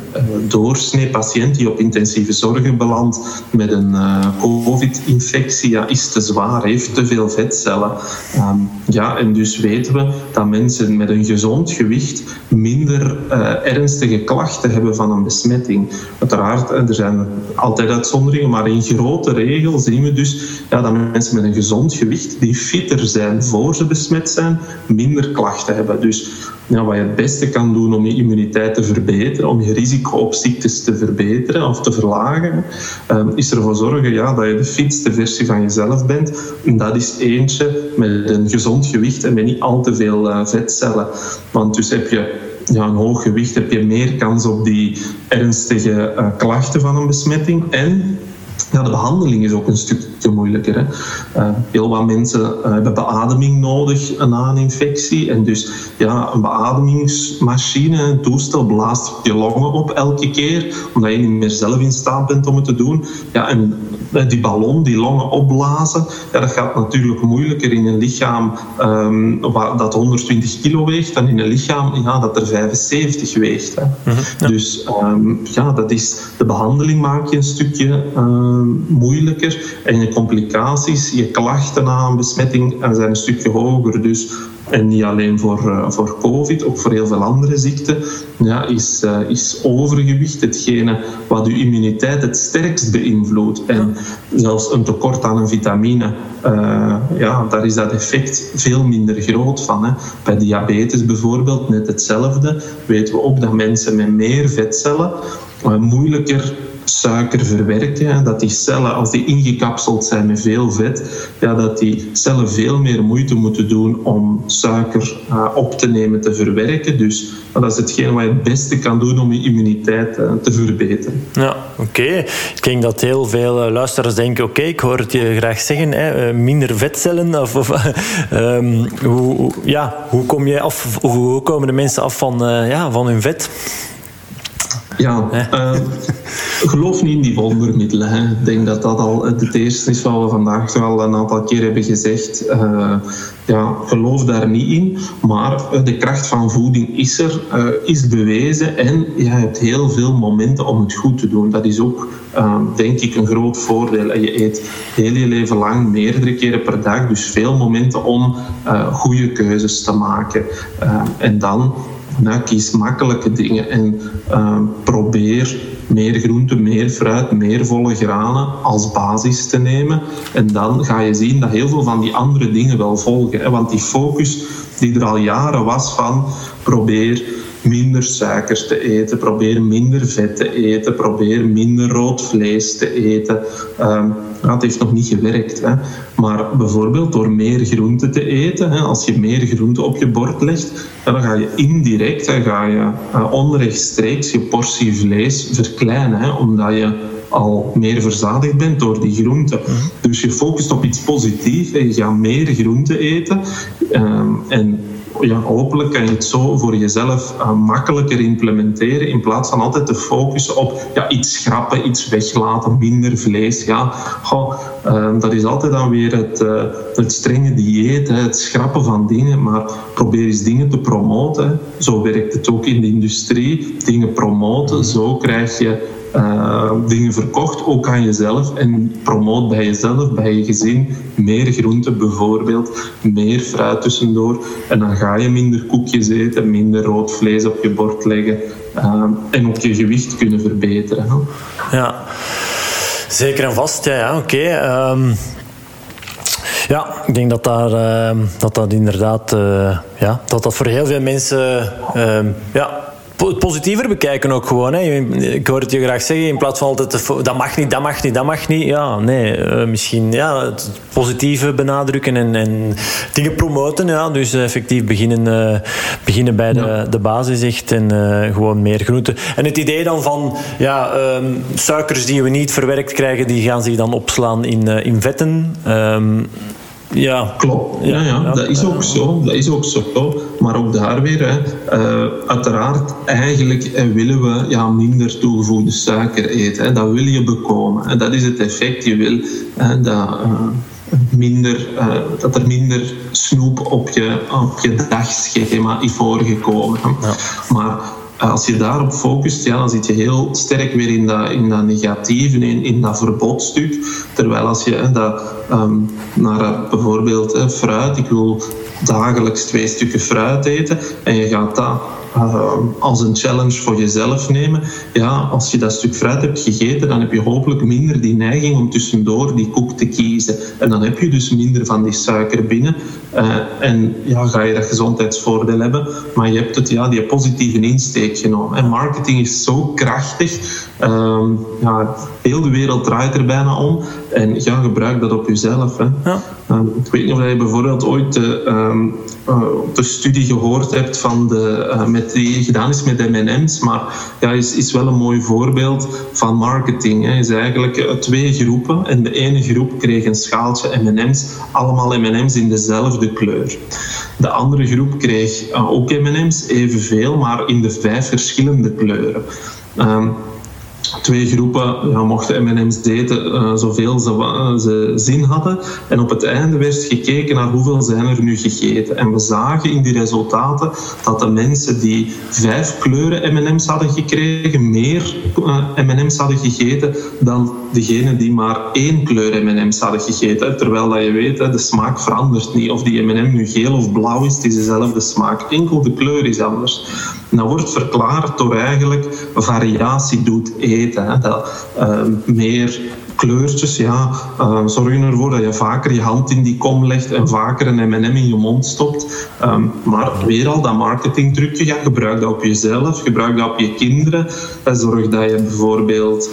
doorsnee patiënt die op intensieve zorgen belandt met een uh, COVID-infectie ja, is te zwaar, heeft te veel vetcellen. Um, ja, en dus weten we dat mensen met een gezond gewicht minder uh, ernstige klachten hebben van een besmetting. Uiteraard, er zijn altijd uitzonderingen, maar in grote regel zien we dus ja, dat mensen met een gezond gewicht die fitter zijn voor ze besmet zijn, minder klachten hebben. Dus ja, wat je het beste kan doen om je immuniteit te verbeteren, om je risico op ziektes te verbeteren of te verlagen, um, is ervoor zorgen ja, dat je de fitste versie van jezelf bent. En dat is eentje met een gezond gewicht en met niet al te veel uh, vetcellen. Want dus heb je ja, een hoog gewicht, heb je meer kans op die ernstige uh, klachten van een besmetting. En ja, de behandeling is ook een stukje moeilijker. Hè. Uh, heel wat mensen uh, hebben beademing nodig na een infectie. En dus ja, een beademingsmachine, een toestel, blaast je longen op elke keer, omdat je niet meer zelf in staat bent om het te doen. Ja, en die ballon, die longen opblazen, ja, dat gaat natuurlijk moeilijker in een lichaam um, dat 120 kilo weegt dan in een lichaam ja, dat er 75 weegt. Hè. Mm -hmm, ja. Dus um, ja, dat is, de behandeling maak je een stukje uh, moeilijker en je complicaties, je klachten na een besmetting zijn een stukje hoger. Dus en niet alleen voor, uh, voor COVID, ook voor heel veel andere ziekten, ja, is, uh, is overgewicht hetgene wat uw immuniteit het sterkst beïnvloedt. En zelfs een tekort aan een vitamine, uh, ja, daar is dat effect veel minder groot van. Hè. Bij diabetes bijvoorbeeld, net hetzelfde, weten we ook dat mensen met meer vetcellen moeilijker suiker verwerken. Dat die cellen, als die ingekapseld zijn met veel vet, ja, dat die cellen veel meer moeite moeten doen om suiker uh, op te nemen, te verwerken. Dus dat is hetgeen wat je het beste kan doen om je immuniteit uh, te verbeteren. Ja, oké. Ik denk dat heel veel uh, luisteraars denken, oké, ik hoor het je graag zeggen, hè, minder vetcellen. Of, of um, hoe, ja, hoe, kom je af, hoe komen de mensen af van, ja, van hun vet? Ja, uh, geloof niet in die wondermiddelen. Hè. Ik denk dat dat al het eerste is wat we vandaag al een aantal keer hebben gezegd. Uh, ja, geloof daar niet in. Maar de kracht van voeding is er, uh, is bewezen. En je hebt heel veel momenten om het goed te doen. Dat is ook, denk ik, een groot voordeel. Je eet heel je leven lang meerdere keren per dag. Dus veel momenten om goede keuzes te maken. en dan nou, kies makkelijke dingen en uh, probeer meer groente, meer fruit, meer volle granen als basis te nemen. En dan ga je zien dat heel veel van die andere dingen wel volgen. Hè? Want die focus die er al jaren was van probeer minder suikers te eten, probeer minder vet te eten, probeer minder rood vlees te eten. Um, het heeft nog niet gewerkt. Hè. Maar bijvoorbeeld door meer groenten te eten, hè, als je meer groenten op je bord legt, dan ga je indirect dan ga je, uh, onrechtstreeks je portie vlees verkleinen, hè, omdat je al meer verzadigd bent door die groenten. Mhm. Dus je focust op iets positiefs en je gaat meer groenten eten. Um, en ja, hopelijk kan je het zo voor jezelf uh, makkelijker implementeren in plaats van altijd te focussen op ja, iets schrappen, iets weglaten, minder vlees. Ja, goh, uh, dat is altijd dan weer het, uh, het strenge dieet, hè, het schrappen van dingen, maar probeer eens dingen te promoten. Zo werkt het ook in de industrie. Dingen promoten, zo krijg je uh, dingen verkocht, ook aan jezelf. En promoot bij jezelf, bij je gezin, meer groenten bijvoorbeeld, meer fruit tussendoor. En dan ga je minder koekjes eten, minder rood vlees op je bord leggen. Uh, en ook je gewicht kunnen verbeteren. Ja, zeker en vast. Ja, ja oké. Ehm, ja, ik denk dat daar, uh, dat, dat inderdaad uh, ja, dat dat voor heel veel mensen uh, ja, het positiever bekijken ook gewoon. Hè. Ik hoor het je graag zeggen, in plaats van altijd te, dat mag niet, dat mag niet, dat mag niet. Ja, nee, uh, misschien ja, het positieve benadrukken en, en dingen promoten. Ja. Dus effectief beginnen, uh, beginnen bij de, ja. de basis echt en uh, gewoon meer groenten. En het idee dan van ja, um, suikers die we niet verwerkt krijgen, die gaan zich dan opslaan in, in vetten. Um, ja. Klopt, ja, ja, dat is ook zo. Dat is ook zo. Maar ook daar weer, hè, uh, uiteraard, eigenlijk eh, willen we ja, minder toegevoegde suiker eten. Hè. Dat wil je bekomen. Hè. Dat is het effect. Je wil hè, dat, uh, minder, uh, dat er minder snoep op je, op je dagschema is voorgekomen. Ja. Maar als je daarop focust, ja, dan zit je heel sterk weer in dat, in dat negatieve, in, in dat verbodstuk. Terwijl als je hè, dat, naar bijvoorbeeld hè, fruit, ik wil dagelijks twee stukken fruit eten en je gaat dat uh, als een challenge voor jezelf nemen. Ja, als je dat stuk fruit hebt gegeten, dan heb je hopelijk minder die neiging om tussendoor die koek te kiezen. En dan heb je dus minder van die suiker binnen. Uh, en ja, ga je dat gezondheidsvoordeel hebben. Maar je hebt het, ja, die positieve insteek genomen. En marketing is zo krachtig. Uh, ja, heel de wereld draait er bijna om. En ja, gebruik dat op jezelf. Hè. Ja. Ehm, ik weet niet of je bijvoorbeeld ooit de, ehm, eh, de studie gehoord hebt van de, uh, met die gedaan is met M&M's, maar ja, is, is wel een mooi voorbeeld van marketing. Hè. is eigenlijk twee groepen en de ene groep kreeg een schaaltje M&M's, allemaal M&M's in dezelfde kleur. De andere groep kreeg ook M&M's, evenveel, maar in de vijf verschillende kleuren. Um, twee groepen mochten M&M's eten uh, zoveel ze, ze, zin hadden. En op het einde werd gekeken naar hoeveel zijn er nu gegeten. En we zagen in die resultaten dat de mensen die vijf kleuren M&M's hadden gekregen, meer uh, M&M's hadden gegeten dan degenen die maar één kleur M&M's hadden gegeten. Terwijl dat je weet, de smaak verandert niet. Of die M&M nu geel of blauw is, het is dezelfde smaak. Enkel de kleur is anders. Dat wordt verklaard door eigenlijk variatie doet eten. Hè. Dat uh, meer kleurtjes, ja, uh, zorgen ervoor dat je vaker je hand in die kom legt en vaker een M&M in je mond stopt. Um, maar weer al dat marketingtrucje, ja, gebruik dat op jezelf, gebruik dat op je kinderen. En zorg dat je bijvoorbeeld...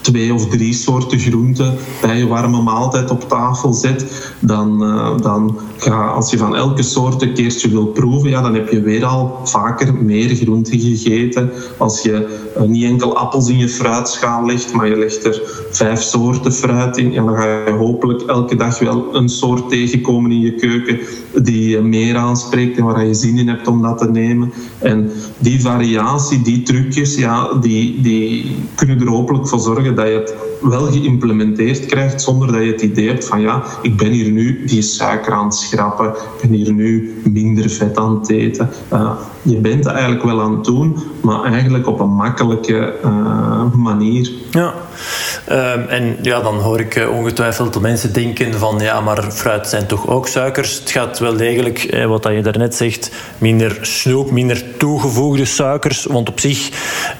twee of drie soorten groenten bij je warme maaltijd op tafel zet, dan, uh, dan ga, als je van elke soort een keertje wil proeven, ja, dan heb je weer al vaker meer groenten gegeten. Als je uh, niet enkel appels in je fruitschaal legt, maar je legt er vijf soorten fruit in, en dan ga je hopelijk elke dag wel een soort tegenkomen in je keuken die je meer aanspreekt en waar je zin in hebt om dat te nemen. En die variatie, die trucjes, ja, die, die kunnen er hopelijk voor zorgen dat je het wel geïmplementeerd krijgt zonder dat je het idee hebt van ja, ik ben hier nu die suiker aan het schrappen, ik ben hier nu minder vet aan het eten. Uh, je bent het eigenlijk wel aan het doen, maar eigenlijk op een makkelijke uh, manier. Ja, um, en ja, dan hoor ik uh, ongetwijfeld de mensen denken van ja, maar fruit zijn toch ook suikers. Het gaat wel degelijk, eh, wat je daarnet zegt, minder snoep, minder toegevoegde suikers. Want op zich,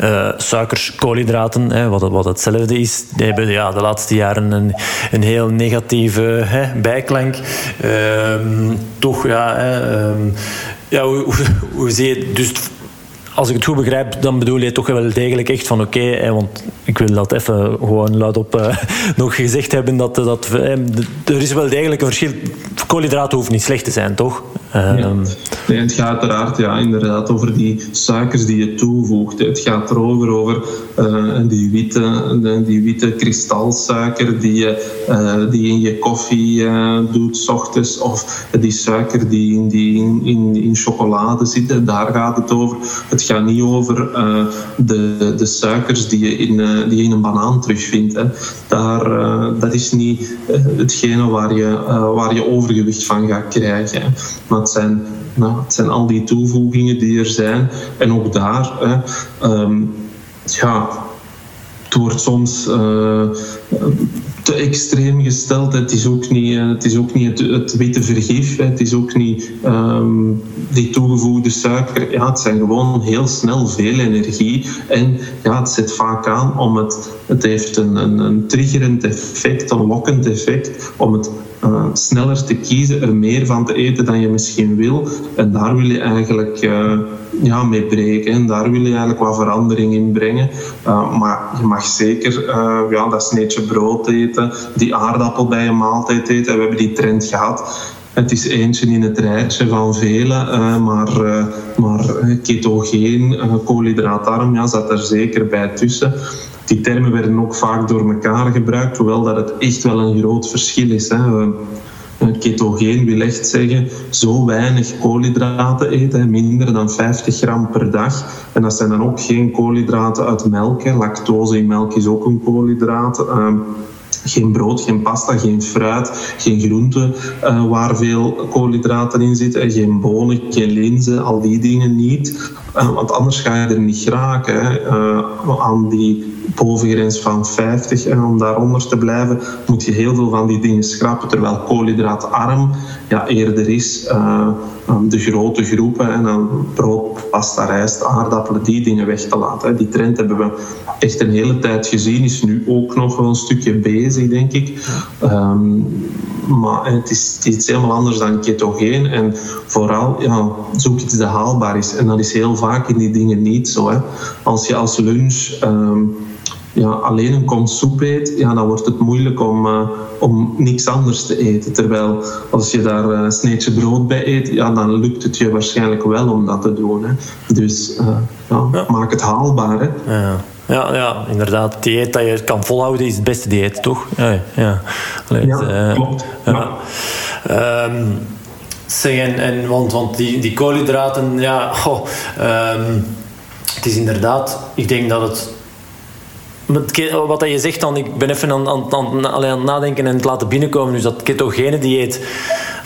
uh, suikers, koolhydraten, eh, wat, wat hetzelfde is, die hebben ja, de laatste jaren een, een heel negatieve hè, bijklank. Ehm, toch, ja... Um, ja, hoe, hoe, zie je dus als ik het goed begrijp, dan bedoel je toch wel degelijk echt van oké, want ik wil dat even gewoon luidop uh, nog gezegd hebben, dat, dat er is wel degelijk een verschil. Koolhydraten hoeft niet slecht te zijn, toch? Ja. Ehm, nee, het gaat uiteraard ja, inderdaad over die suikers die je toevoegt. Het gaat erover over uh, die, witte, die witte kristalsuiker die je, uh, die in je koffie uh, doet s ochtends. Of die suiker die in, die in, in, in chocolade zit. Daar gaat het over. Het gaat niet over de, de suikers die je in, die je in een banaan terugvindt. Hè. Daar, dat is niet hetgene waar je, waar je overgewicht van gaat krijgen. Maar het zijn, nou, zijn al die toevoegingen die er zijn. En ook daar, hè, um, ja, het wordt soms uh, extreem gesteld. Het is ook niet, uh, het, is ook niet het, witte vergif. Het is ook niet um, die toegevoegde suiker. Ja, het zijn gewoon heel snel veel energie. En ja, het zet vaak aan om het... Het heeft een, een, een triggerend effect, een lokkend effect om het uh, sneller te kiezen, er meer van te eten dan je misschien wil. En daar wil je eigenlijk uh, ja, mee breken. En daar wil je eigenlijk wat verandering in brengen. Uh, maar je mag zeker ja, dat sneetje brood eten, die aardappel bij je maaltijd eten. We hebben die trend gehad. Het is eentje in het rijtje van vele, maar, maar ketogeen, koolhydraatarm, ja, zat er zeker bij tussen die termen werden ook vaak door elkaar gebruikt, hoewel dat het echt wel een groot verschil is. Hè. Ketogeen wil echt zeggen zo weinig koolhydraten eten, minder dan 50 gram per dag. En dat zijn dan ook geen koolhydraten uit melk. Lactose in melk is ook een koolhydraat. Ehm, geen brood, geen pasta, geen fruit, geen groenten uh, waar veel koolhydraten in zitten, geen bonen, geen linzen, al die dingen niet. Uh, want anders ga je er niet geraken. Uh, aan die bovengrens van 50 en om daaronder te blijven moet je heel veel van die dingen schrappen. Terwijl koolhydraatarm ja, eerder is de grote groepen en dan brood, pasta, rijst, aardappelen, die dingen weg te laten. Die trend hebben we echt een hele tijd gezien, is nu ook nog wel een stukje bezig, denk ik. Um, maar het is, het is helemaal anders dan ketogeen. En vooral ja, zoek iets dat haalbaar is. En dat is heel vaak in die dingen niet zo. Hè. Als je als lunch um, ja, alleen een kom soep eet, ja, dan wordt het moeilijk om, uh, om niks anders te eten. Terwijl als je daar een sneetje brood bij eet, ja, dan lukt het je waarschijnlijk wel om dat te doen. Hè. Dus uh, ja, ja. maak het haalbaar. Hè. Ja. Ja, ja, inderdaad. Het dieet dat je kan volhouden is het beste dieet, toch? Ja, ja. Allee, ja uh, klopt. Ja. Um, zeg, en, en, want, want die, die koolhydraten, ja, um, het is inderdaad, ik denk dat het wat je zegt dan, ik ben even aan, aan, het nadenken en het laten binnenkomen. Dus dat ketogene dieet,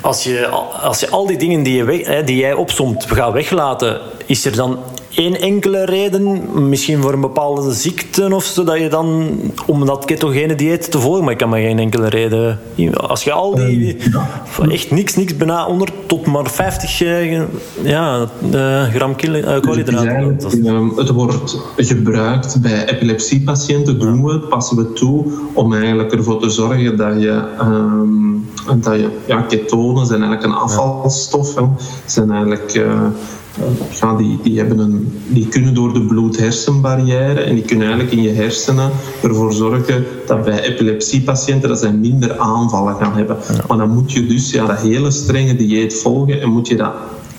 als je, als je al die dingen die, je die jij opsomt gaat weglaten, is er dan één enkele reden, misschien voor een bepaalde ziekte of zo, dat je dan om dat ketogene dieet te volgen, maar ik kan me geen enkele reden. Als je al die echt niks, niks bijna onder tot maar 50 eh, ja, uh, gram uh, koolhydraten. Het wordt gebruikt bij epilepsiepatiënten, doen we het, passen we toe om eigenlijk ervoor te zorgen dat je, um, dat je ja, ketonen zijn eigenlijk een afvalstof, hè, zijn eigenlijk ja, die, die, hebben een, die kunnen door de bloed-hersenbarrière en die kunnen eigenlijk in je hersenen ervoor zorgen dat bij epilepsiepatiënten dat zij minder aanvallen gaan hebben. Maar dan moet je dus ja, dat hele strenge dieet volgen en moet je dat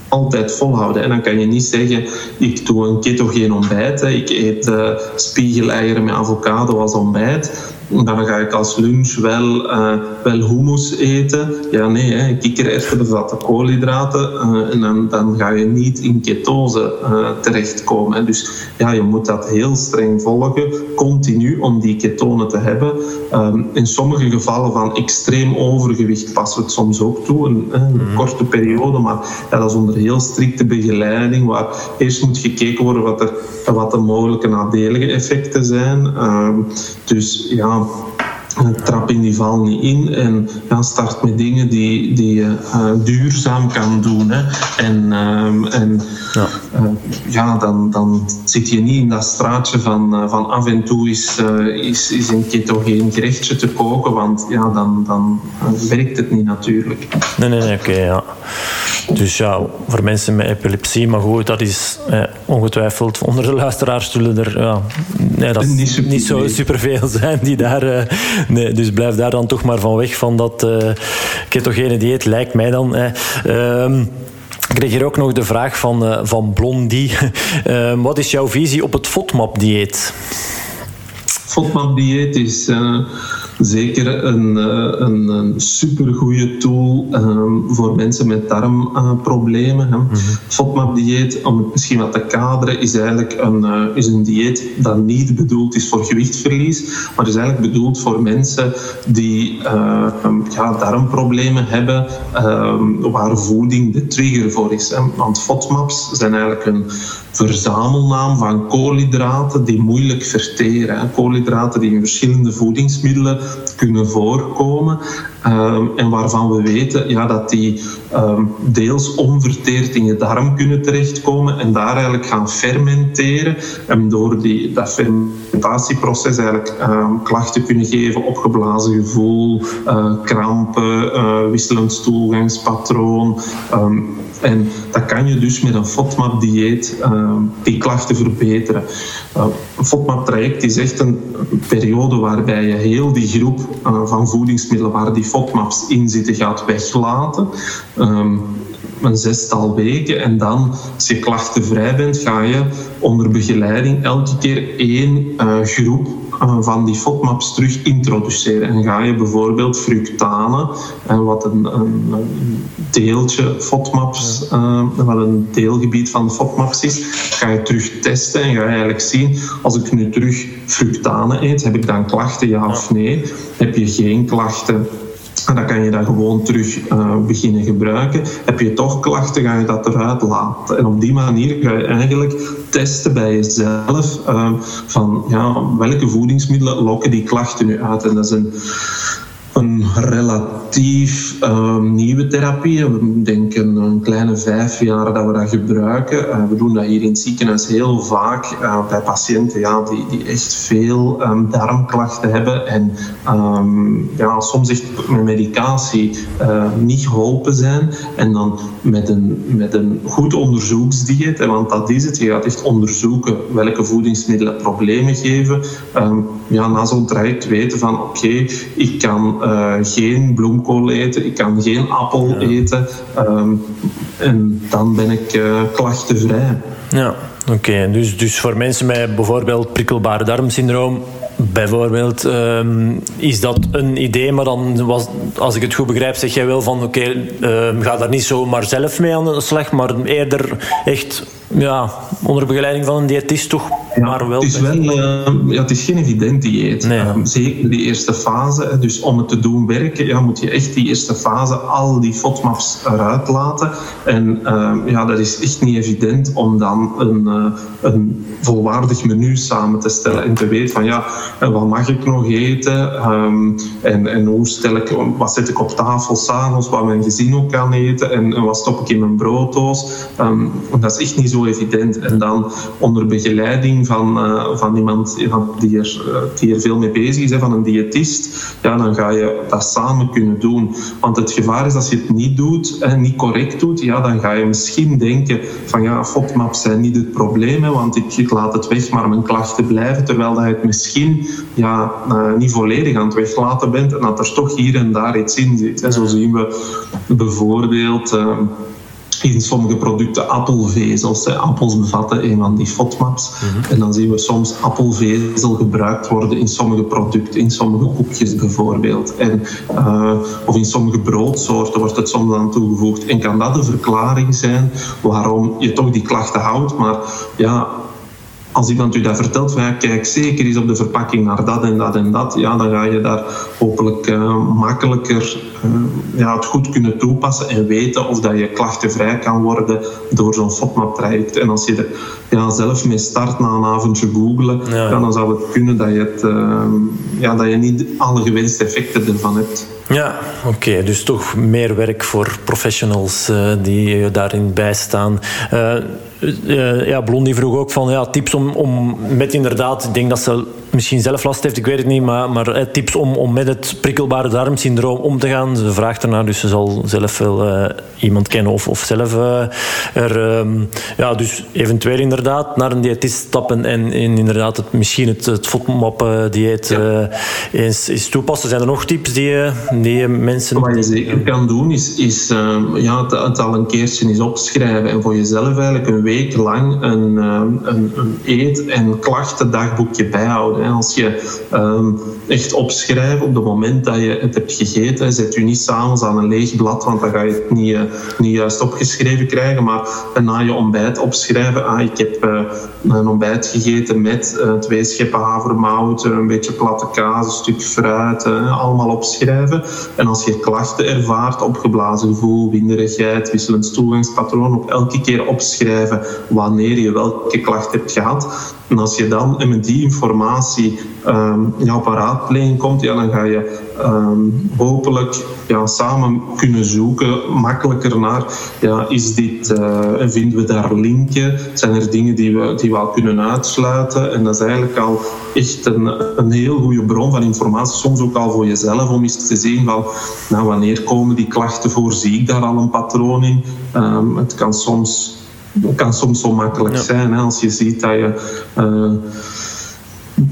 altijd volhouden. En dan kan je niet zeggen, ik doe een ketogeen ontbijt, ik eet uh, spiegeleieren met avocado als ontbijt dan ga ik als lunch wel, uh, wel hummus eten. Ja, nee, hè, kikkererwten bevatten koolhydraten uh, en dan, dan ga je niet in ketose uh, terechtkomen. Hè. Dus ja, je moet dat heel streng volgen, continu, om die ketonen te hebben. Um, in sommige gevallen van extreem overgewicht passen we het soms ook toe, een, een mm. korte periode, maar ja, dat is onder heel strikte begeleiding, waar eerst moet gekeken worden wat, er, wat de mogelijke nadelige effecten zijn. Um, dus ja, Tamam. Trap in die val niet in en ja, start met dingen die, die je uh, duurzaam kan doen. Hè. En, uh, en ja. Uh, ja, dan, dan zit je niet in dat straatje van, uh, van af en toe is, is, is een ketogeen gerechtje te koken, want ja, dan, dan werkt het niet natuurlijk. Nee, nee, nee oké, okay, ja. Dus ja, voor mensen met epilepsie, maar goed, dat is eh, ongetwijfeld onder de luisteraars zullen er ja, nee, dat niet, super niet zo superveel zijn die daar. Eh, nee, dus blijf daar dan toch maar van weg van dat uh, ketogene dieet, lijkt mij dan. Eh, ik kreeg hier ook nog de vraag van, uh, van Blondie. Uh, wat is jouw visie op het FODMAP-dieet? FODMAP-dieet is uh, zeker een, uh, een, een supergoeie tool um, voor mensen met darmproblemen. Uh, mm -hmm. FODMAP-dieet, om het misschien wat te kaderen, is eigenlijk een, uh, is een dieet dat niet bedoeld is voor gewichtverlies, maar is eigenlijk bedoeld voor mensen die um, ja, darmproblemen hebben, um, waar voeding de trigger voor is. Hè. Want FODMAPs zijn eigenlijk een verzamelnaam van koolhydraten die moeilijk verteren. Koolhydraten die in verschillende voedingsmiddelen kunnen voorkomen um, en waarvan we weten ja, dat die um, deels onverteerd in je darm kunnen terechtkomen en daar eigenlijk gaan fermenteren en door die, dat fermentatieproces eigenlijk um, klachten kunnen geven, opgeblazen gevoel, uh, krampen, uh, wisselend stoelgangspatroon. En dat kan je dus met een FODMAP-dieet die klachten verbeteren. Uh, een FODMAP-traject is echt een periode waarbij je heel die groep uh, van voedingsmiddelen waar die FODMAPs in zitten gaat weglaten. Um, een zestal weken. En dan, als je klachtenvrij bent, ga je onder begeleiding elke keer één uh, groep van die FODMAPs terug introduceren. En ga je bijvoorbeeld fructane, en wat een, een, deeltje FODMAPs, uh, wat een deelgebied van FODMAPs is, ga je terug testen en ga je eigenlijk zien, als ik nu terug fructane eet, heb ik dan klachten, ja of nee? Heb je geen klachten? En dan kan je dat gewoon terug uh, beginnen gebruiken. Heb je toch klachten, ga je dat eruit laten. En op die manier ga je eigenlijk testen bij jezelf uh, van ja, welke voedingsmiddelen lokken die klachten nu uit. En dat is een een relatief uh, nieuwe therapie. We denken een kleine vijf jaar dat we dat gebruiken. Uh, we doen dat hier in het ziekenhuis heel vaak uh, bij patiënten ja, die, die echt veel um, darmklachten hebben en um, ja, soms echt met medicatie niet geholpen zijn. En dan met een, met een goed onderzoeksdieet, want dat is het. Je gaat echt onderzoeken welke voedingsmiddelen problemen geven. Ja, na zo'n traject weten van oké, ik kan uh, geen bloemkool eten, ik kan geen appel ja. eten. Um, en dan ben ik uh, klachtenvrij. Ja, oké. Okay. Dus, dus voor mensen met bijvoorbeeld prikkelbare darmsyndroom Bijvoorbeeld, um, is dat een idee, maar dan was, als ik het goed begrijp, zeg jij wel van oké, okay, um, ga daar niet zomaar zelf mee aan de slag, maar eerder echt ja, onder begeleiding van een diëtist toch ja, maar wel. Het is, wel, uh, ja, het is geen evident dieet. Nee, um, zeker die eerste fase. Dus om het te doen werken, ja, moet je echt die eerste fase al die FODMAPs eruit laten. En ja, dat is echt niet evident om dan een, uh, een volwaardig menu samen te stellen en te weten van ja, wat mag ik nog eten en, en hoe stel ik, wat zet ik op tafel s'avonds, wat mijn gezin ook kan eten en, en wat stop ik in mijn brooddoos. dat is echt niet zo evident. En dan onder begeleiding van, uh, van iemand die er, die er veel mee bezig is, hè, van een diëtist, ja, dan ga je dat samen kunnen doen. Want het gevaar is als je het niet doet en niet correct doet, ja, dan ga je misschien denken van ja, FODMAPs zijn niet het probleem, hè, want ik, ik, laat het weg, maar mijn klachten blijven, terwijl dat je het misschien ja, uh, niet volledig aan het weglaten bent en dat er toch hier en daar iets in zit. Hè. Zo zien we bijvoorbeeld... Uh, in sommige producten appelvezels. Hè. Appels bevatten een van die FODMAPs. Mm -hmm. En dan zien we soms appelvezel gebruikt worden in sommige producten, in sommige koekjes bijvoorbeeld. En, uh, of in sommige broodsoorten wordt het soms aan toegevoegd. En kan dat de verklaring zijn waarom je toch die klachten houdt, maar ja, als iemand u dat vertelt, van ja, kijk zeker eens op de verpakking naar dat en dat en dat, ja, dan ga je daar hopelijk uh, makkelijker uh, ja, het goed kunnen toepassen en weten of dat je klachtenvrij kan worden door zo'n FODMAP-traject. En als je er ja, zelf mee start na een avondje googelen, ja. ja dan zou het kunnen dat je, het, uh, ja, dat je niet alle gewenste effecten ervan hebt. Ja, oké. Dus toch meer werk voor professionals uh, die daarin bijstaan. Uh, ja, Blondie vroeg ook van ja, tips om, om met inderdaad, ik denk dat ze misschien zelf last heeft, ik weet het niet, maar, maar eh, tips om, om met het prikkelbare darmsyndroom om te gaan. Ze vraagt ernaar, dus ze zal zelf wel uh, iemand kennen of, of zelf uh, er, um, ja, dus eventueel inderdaad naar een diëtist stappen en, en inderdaad het, misschien het, het FODMAP-dieet ja. eens, eens toepassen. Zijn er nog tips die, die mensen... Wat je zeker kan doen, is, is ja, het, het, al een keertje eens opschrijven en voor jezelf eigenlijk een week lang een, een, een eet- en klachtendagboekje bijhouden. Als je um, echt opschrijft op het moment dat je het hebt gegeten, zet je niet s'avonds aan een leeg blad, want dan ga je het niet, uh, niet juist opgeschreven krijgen. Maar na je ontbijt opschrijven, ah, ik heb uh, een ontbijt gegeten met uh, twee scheppen havermout, een beetje platte kaas, een stuk fruit, allemaal opschrijven. En als je klachten ervaart, opgeblazen gevoel, winderigheid, wisselend toegangspatroon, op elke keer opschrijven wanneer je welke klacht hebt gehad. En als je dan met die informatie um, ja, op een raadpleging komt, ja, dan ga je um, hopelijk ja, samen kunnen zoeken, makkelijker naar, ja, is dit, uh, vinden we daar linken? Zijn er dingen die we, die we al kunnen uitsluiten? En dat is eigenlijk al echt een, een heel goede bron van informatie, soms ook al voor jezelf, om eens te zien van, nou, wanneer komen die klachten voor? Zie ik daar al een patroon in? Um, het kan soms kan soms zo makkelijk zijn. Hè? Als je ziet dat je uh,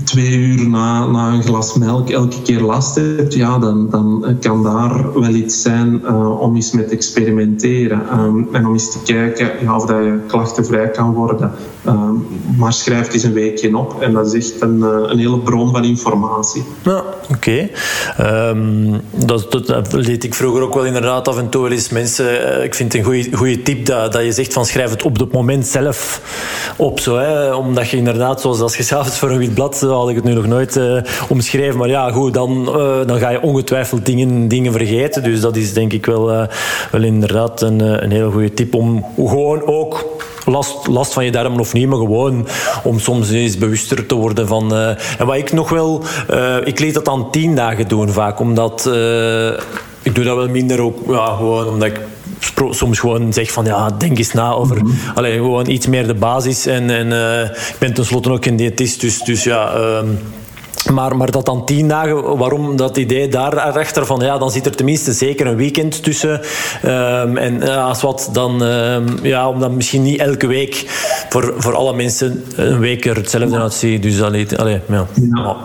twee uur na, na een glas melk elke keer last hebt, ja, dan, dan kan daar wel iets zijn uh, om eens met te experimenteren. Um, en om eens te kijken of dat je klachtenvrij kan worden. Um, maar schrijf eens een weekje op en dat is echt een, uh, een hele bron van informatie. Ja, oké. Um, dat, dat, dat, deed ik vroeger ook wel inderdaad af en toe wel eens mensen... Uh, ik vind het een goede tip dat, dat je zegt van schrijf het op het moment zelf op. Zo, hè? Omdat je inderdaad, zoals als je s'avonds voor een wit blad had ik het nu nog nooit uh, omschreven. Maar ja, goed, dan, dan ga je ongetwijfeld dingen, dingen vergeten. Dus dat is denk ik wel, wel inderdaad een, een hele goede tip om gewoon ook last, last van je darmen of niet, maar gewoon om soms eens bewuster te worden van. Uh, en wat ik nog wel, uh, ik leed dat aan tien dagen doen vaak, omdat uh, ik doe dat wel minder ook, ja, gewoon omdat ik soms gewoon zeg van ja, denk eens na over mm -hmm. allee, gewoon iets meer de basis. En, en uh, ik ben tenslotte ook een diëtist, dus, dus ja. Um, maar, maar dat dan tien dagen, waarom dat idee daarachter van ja, dan zit er tenminste zeker een weekend tussen. Um, en als wat dan, um, ja, omdat misschien niet elke week voor, voor alle mensen een week er hetzelfde uitziet. Dus allee, allee, ja. ja.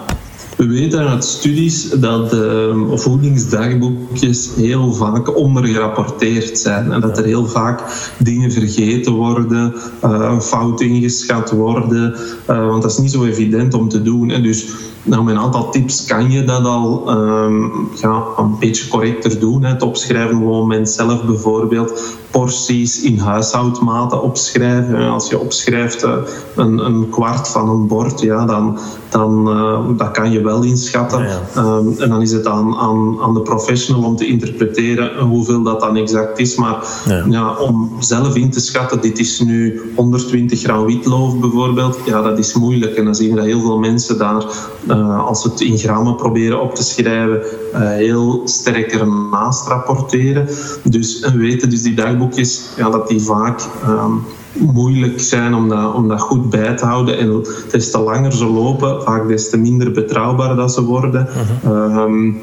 We weten uit studies dat uh, voedingsdagboekjes heel vaak ondergerapporteerd zijn. En dat er heel vaak dingen vergeten worden, uh, fout ingeschat worden. Uh, want dat is niet zo evident om te doen. En dus nou, met een aantal tips kan je dat al um, ja, een beetje correcter doen. Hè. Het opschrijven op het moment zelf bijvoorbeeld. Porties in huishoudmaten opschrijven. Als je opschrijft uh, een, een, kwart van een bord, ja, dan, dan uh, dat kan je wel inschatten. Ja, ja. Um, en dan is het aan, aan, aan de professional om te interpreteren hoeveel dat dan exact is. Maar ja. ja. om zelf in te schatten, dit is nu 120 gram witloof bijvoorbeeld, ja, dat is moeilijk. En dan zien we dat heel veel mensen daar uh, als we het in grammen proberen op te schrijven, uh, heel sterk ernaast rapporteren. Dus we weten dus die dagboekjes, ja, dat die vaak um, moeilijk zijn om dat, om dat goed bij te houden. En des te langer ze lopen, vaak des te minder betrouwbaar dat ze worden. -huh. um,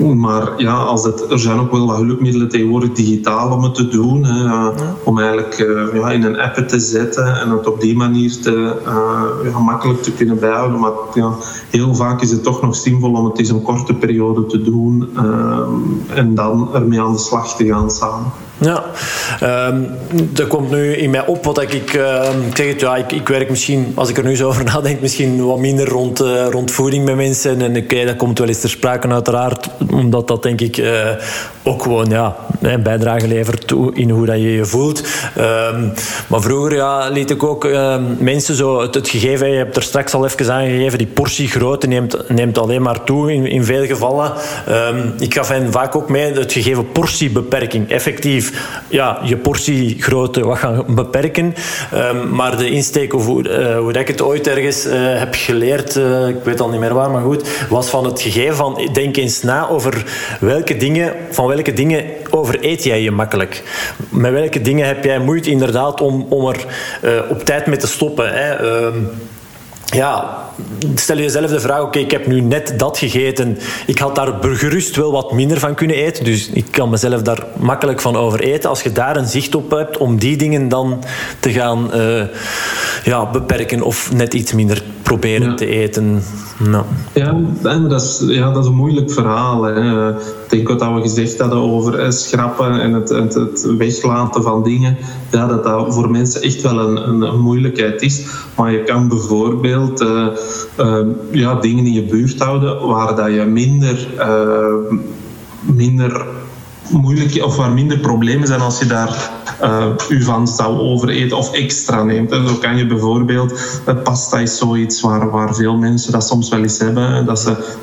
maar ja, als het, er zijn ook wel wat hulpmiddelen tegenwoordig digitaal om het te doen. Hè, ja. Om eigenlijk uh, ja, in een app te zetten en het op die manier te, uh, ja, makkelijk te kunnen bijhouden. Maar ja, heel vaak is het toch nog zinvol om het eens een korte periode te doen uh, en dan ermee aan de slag te gaan samen. Ja, um, er komt nu in mij op wat ik, uh, ik zeg het, ja, ik, ik, werk misschien, als ik er nu zo over nadenk, misschien wat minder rond, uh, voeding met mensen. En okay, dat komt wel eens ter sprake uiteraard, omdat dat denk ik uh, ook gewoon ja, een bijdrage levert in hoe dat je je voelt. Um, maar vroeger ja, liet ik ook mensen zo het, gegeven, je hebt er straks al even aangegeven, die portiegrootte neemt, neemt alleen maar toe in, in veel gevallen. Ik gaf hen vaak ook mee het gegeven portiebeperking, effectief ja, je portiegrootte wat gaan beperken. Ehm, maar de insteek, of hoe, uh, hoe ik het ooit ergens uh, heb geleerd, uh, ik weet al niet meer waar, maar goed, was van het gegeven van denk eens na over welke dingen, van welke dingen over eet jij je makkelijk. Met welke dingen heb jij moeite inderdaad om, om er op tijd mee te stoppen. Hè? Ehm, ja, stel jezelf de vraag: oké, ik heb nu net dat gegeten. Ik had daar gerust wel wat minder van kunnen eten. Dus ik kan mezelf daar makkelijk van over eten. Als je daar een zicht op hebt om die dingen dan te gaan uh, ja, beperken of net iets minder proberen ja. te eten. Nou. Ja, dat is, ja, dat is een moeilijk verhaal. Hè. Ik denk wat we gezegd hadden over schrappen en het, het, het, weglaten van dingen. Ja, dat dat voor mensen echt wel een, een, moeilijkheid is. Maar je kan bijvoorbeeld uh, ja, dingen in je buurt houden waar dat je minder, uh, minder moeilijk of waar minder problemen zijn als je daar uh, u van zou overeten of extra neemt. En zo kan je bijvoorbeeld, pasta is zoiets waar, waar veel mensen dat soms wel eens hebben, dat ze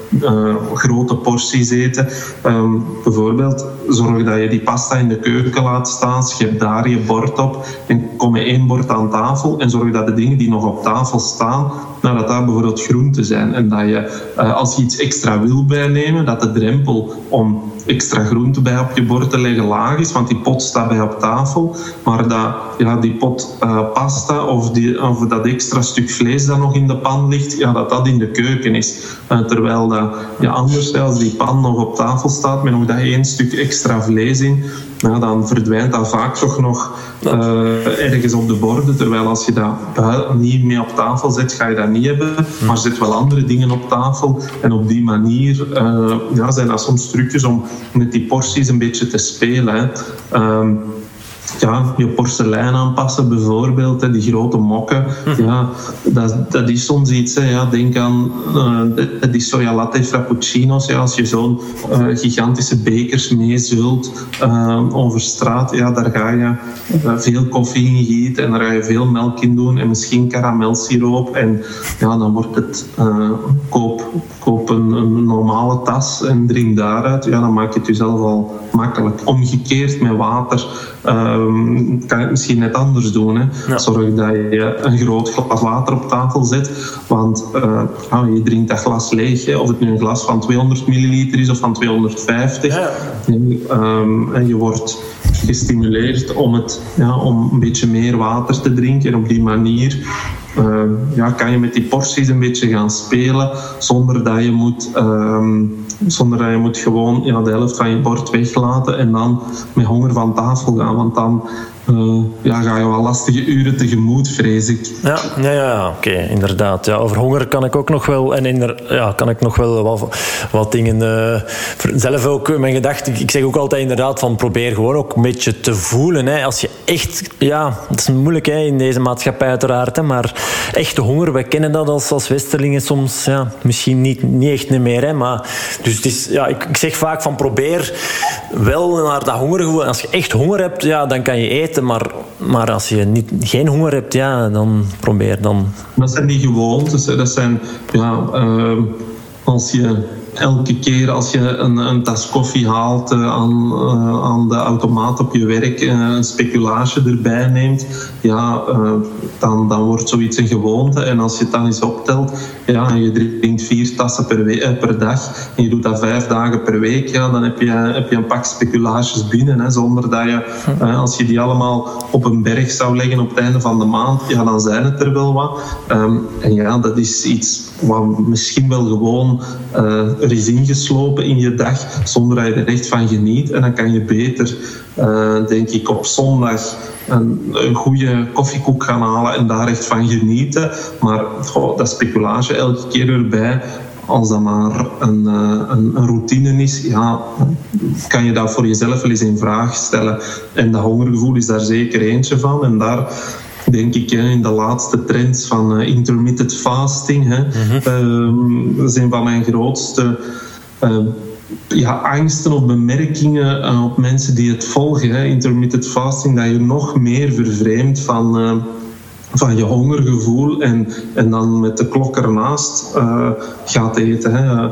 grote porties eten. Um, bijvoorbeeld, zorg dat je die pasta in de keuken laat staan, schep daar je bord op en kom je één bord aan tafel en zorg dat de dingen die nog op tafel staan, nou, dat daar bijvoorbeeld groenten zijn. En dat je, als je iets extra wil bijnemen, dat de drempel om extra groente bij op je bord te leggen laag is, want die pot staat bij op tafel. Maar dat, ja, die pot uh, pasta of, die, of dat extra stuk vlees dat nog in de pan ligt, ja, dat dat in de keuken is. Uh, terwijl dat, ja, anders, als die pan nog op tafel staat met nog dat één stuk extra vlees in, nou, dan verdwijnt dat vaak toch nog uh, ergens op de borden. Terwijl als je dat niet mee op tafel zet, ga je dat niet hebben. Maar zet wel andere dingen op tafel. En op die manier uh, ja, zijn dat soms trucjes om met die porties een beetje te spelen. Um, ja, je porselein aanpassen bijvoorbeeld, hè, die grote mokken. Ja, dat, dat is soms iets. Hè, ja, denk aan uh, die soja latte frappuccino's. Ja, als je zo'n uh, gigantische bekers meezult uh, over straat, ja, daar ga je veel koffie in gieten en daar ga je veel melk in doen en misschien karamelsiroop. En ja, dan wordt het koop, koop een, een, normale tas en drink daaruit. Ja, dan maak je het jezelf al makkelijk. Omgekeerd met water um, kan je het misschien net anders doen. Hè. Ja. Zorg dat je een groot glas water op tafel zet. Want uh, oh, je drinkt dat glas leeg. Hè. Of het nu een glas van 200 milliliter is of van 250. Ja. En, um, en je wordt gestimuleerd om, het, ja, om een beetje meer water te drinken. En op die manier uh, ja, kan je met die porties een beetje gaan spelen zonder dat je moet, um, zonder dat je moet gewoon ja, de helft van je bord weglaten en dan met honger van tafel gaan. Want dan ja, ga je wel lastige uren tegemoet, vrees ik. Ja, ja, ja oké, inderdaad. Ja, over honger kan ik ook nog wel, en inder, ja, kan ik nog wel wat, wat dingen. Uh, zelf ook mijn gedachte. Ik zeg ook altijd inderdaad van probeer gewoon ook een beetje te voelen. Hè. Als je echt, ja, het is moeilijk hè, in deze maatschappij uiteraard, hè, maar echte honger, wij kennen dat als, als Westerlingen soms, ja, misschien niet, niet echt meer. Hè, maar, dus is, ja, ik, ik zeg vaak van probeer wel naar dat hongergevoel. Als je echt honger hebt, ja, dan kan je eten. Maar, maar als je niet, geen honger hebt, ja, dan probeer dan. Dat zijn die gewoontes. Dat zijn, ja, uh, als je elke keer als je een, een tas koffie haalt uh, aan, uh, aan de automaat op je werk, uh, een speculage erbij neemt, ja, dan, dan wordt zoiets een gewoonte. En als je het dan eens optelt, ja, en je drinkt vier tassen per, per dag en je doet dat vijf dagen per week, ja, dan heb je, heb je een pak speculages binnen. Hè, zonder dat je, als je die allemaal op een berg zou leggen op het einde van de maand, ja, dan zijn het er wel wat. Um, en ja, dat is iets wat misschien wel gewoon er is ingeslopen in je dag zonder dat je er echt van geniet. En dan kan je beter, uh, denk ik, op zondag een, een goede koffiekoek gaan halen en daar echt van genieten. Maar dat speculage elke keer erbij, als dat maar een, een, een, routine is, ja, kan je dat voor jezelf wel eens in vraag stellen. En dat hongergevoel is daar zeker eentje van. En daar denk ik, in de laatste trends van uh, intermittent fasting. Hè. Mm-hmm. Uh, dat is een van mijn grootste uh, ja, angsten of bemerkingen op mensen die het volgen. Hè. Intermittent fasting, dat je nog meer vervreemdt van van je hongergevoel en, en dan met de klok ernaast gaat eten. Hè.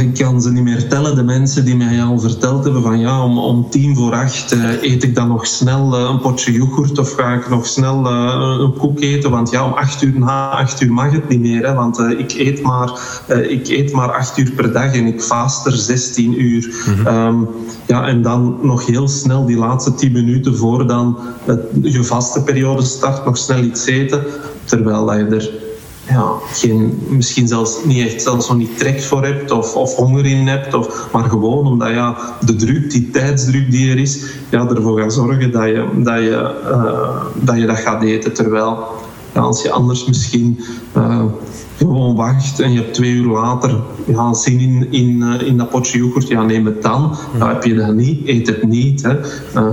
Ik kan ze niet meer tellen. De mensen die mij al verteld hebben van ja, om, om tien voor acht uh, eet ik dan nog snel uh, een potje yoghurt of ga ik nog snel uh, een koek eten. Want ja, om acht uur na acht uur mag het niet meer. Hè, want ik, eet maar, ik eet maar acht uur per dag en ik vaast er 16 uur. Mm -hmm. um, ja, en dan nog heel snel die laatste tien minuten voor dan je vaste periode start, nog snel iets eten. Terwijl dat je er ja, geen, misschien zelfs niet echt zelfs nog niet trek voor hebt of, of honger in hebt, of, maar gewoon omdat ja, de druk, die tijdsdruk die er is, ja, ervoor gaat zorgen dat je dat, je, uh, dat, je dat gaat eten. Terwijl ja, als je anders misschien uh, gewoon wacht en je hebt twee uur later ja, zin in, in, uh, in dat potje yoghurt, ja, neem het dan. Dan heb je dat niet, eet het niet. Hè.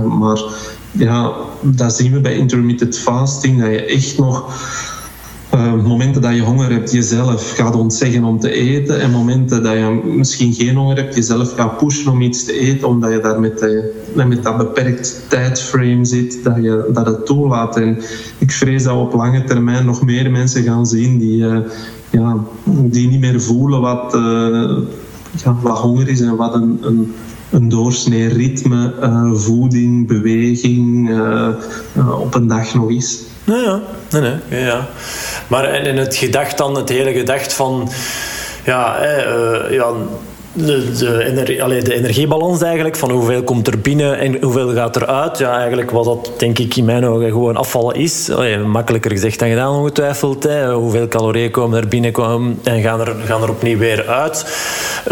maar ja, dat zien we bij intermittent fasting, dat je echt nog uh, momenten dat je honger hebt, jezelf gaat ontzeggen om te eten. En momenten dat je misschien geen honger hebt, jezelf gaat pushen om iets te eten, omdat je daar met, de, met dat beperkt tijdframe zit, dat je dat het toelaat. En ik vrees dat we op lange termijn nog meer mensen gaan zien die, uh, ja, die niet meer voelen wat, ja, wat honger is en wat een een doorsnee ritme, voeding, beweging op een dag nog. Nou ja, nee, nee, ja. Maar en, het gedacht dan, het hele gedacht van... Ja, eh, ja de, de, energiebalans eigenlijk, van hoeveel komt er binnen en hoeveel gaat er uit. Ja, eigenlijk wat dat denk ik in mijn ogen gewoon afvallen is. Makkelijker gezegd dan gedaan ongetwijfeld. Hè. Hoeveel calorieën komen er binnen en gaan er, gaan er opnieuw weer uit.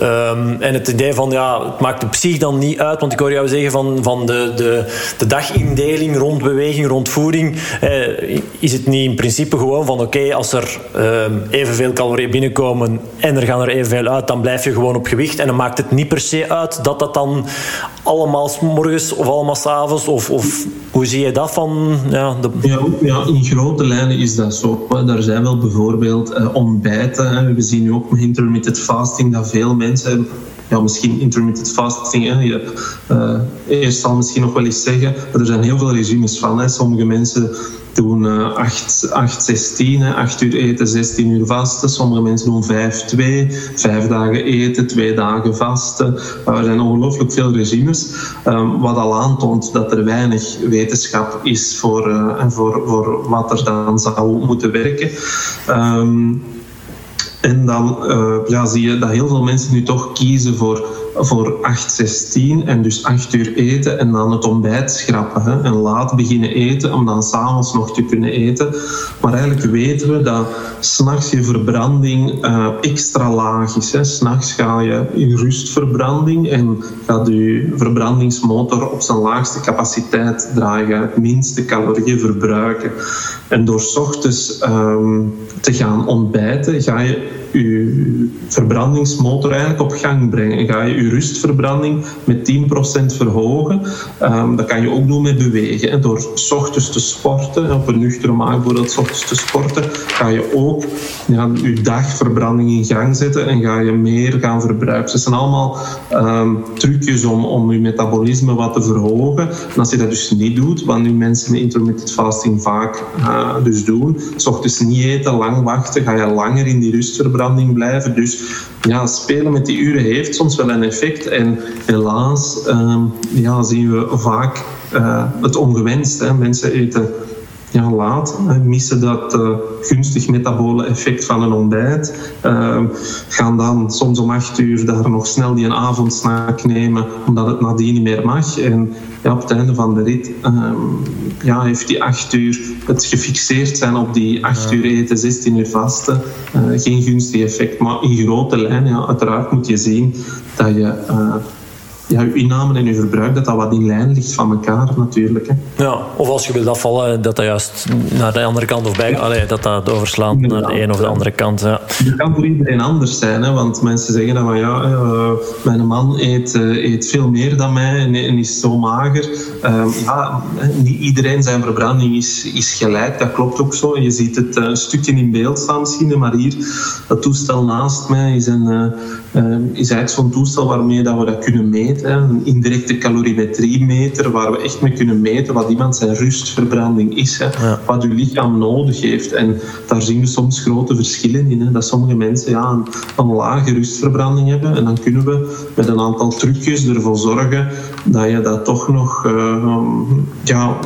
Um, en het idee van, ja, het maakt op zich dan niet uit, want ik hoor jou zeggen van, van de, de, de dagindeling rond beweging, rond voeding, eh, is het niet in principe gewoon van, oké, als er um, evenveel calorieën binnenkomen en er gaan er evenveel uit, dan blijf je gewoon op gewicht. En dan maakt het niet per se uit dat dat dan allemaal morgens of allemaal s'avonds of, of hoe zie je dat van? Ja, de... ja, ja, in grote lijnen is dat zo. Daar zijn wel bijvoorbeeld uh, ontbijten. We zien nu ook met intermittent fasting dat veel mensen ja, misschien intermittent fasting. Hè. Je, uh, eerst zal misschien nog wel eens zeggen, er zijn heel veel regimes van. Hè. Sommige mensen doen uh, 8, 8, 16, 8 uur eten, 16 uur vasten. Sommige mensen doen 5, 2, 5 dagen eten, 2 dagen vasten. Er zijn ongelooflijk veel regimes, um, wat al aantoont dat er weinig wetenschap is voor, uh, voor, voor wat er dan zou moeten werken. Um, en dan ja, zie je dat heel veel mensen nu toch kiezen voor, voor 8-16 en dus 8 uur eten en dan het ontbijt schrappen. Hè, en laat beginnen eten om dan s'avonds nog te kunnen eten. Maar eigenlijk weten we dat s'nachts je verbranding uh, extra laag is. S'nachts ga je in rustverbranding en gaat je verbrandingsmotor op zijn laagste capaciteit draaien, minste calorieën verbruiken. En door s ochtends um, te gaan ontbijten, ga je je verbrandingsmotor eigenlijk op gang brengen. Ga je je rustverbranding met 10% verhogen. Um, dat kan je ook doen met bewegen. En door s ochtends te sporten, op een nuchtere maag bijvoorbeeld s ochtends te sporten, ga je ook ja, je dagverbranding in gang zetten en ga je meer gaan verbruiken. Dat zijn allemaal um, trucjes om, om je metabolisme wat te verhogen. En als je dat dus niet doet, wat nu mensen met intermittent fasting vaak uh, dus doen, s ochtends niet eten, lang wachten, ga je langer in die rustverbranding blijven. Dus ja, spelen met die uren heeft soms wel een effect. En helaas um, ja, zien we vaak uh, het ongewenst. Hè. Mensen eten ja, laat, missen dat uh, gunstig metabole effect van een ontbijt. Uh, gaan dan soms om acht uur daar nog snel die een avondsnack nemen, omdat het nadien niet meer mag. En ja, op het einde van de rit uh, ja, heeft die acht uur het gefixeerd zijn op die acht uur eten, 16 uur vasten. geen gunstig effect, maar in grote lijnen, ja, uiteraard moet je zien dat je ja, uw inname en uw verbruik, dat dat wat in lijn ligt van elkaar natuurlijk. Hè. Ja, of als je wilt afvallen, dat dat juist naar de andere kant of bij, allee, dat dat overslaat naar de een of de andere kant. Ja. Dat kan voor iedereen anders zijn, hè, want mensen zeggen dan van ja, uh, mijn man eet, uh, eet veel meer dan mij en, en is zo mager. Uh, ja, niet iedereen zijn verbranding is, is gelijk, dat klopt ook zo. Je ziet het een stukje in beeld staan misschien, maar hier, dat toestel naast mij is, een, is eigenlijk zo'n toestel waarmee dat we dat kunnen meten een indirecte calorimetriemeter, waar we echt mee kunnen meten wat iemand zijn rustverbranding is, wat uw lichaam nodig heeft. En daar zien we soms grote verschillen in. Hè, dat sommige mensen ja, een, een lage rustverbranding hebben en dan kunnen we met een aantal trucjes ervoor zorgen dat je dat toch nog uh, ja,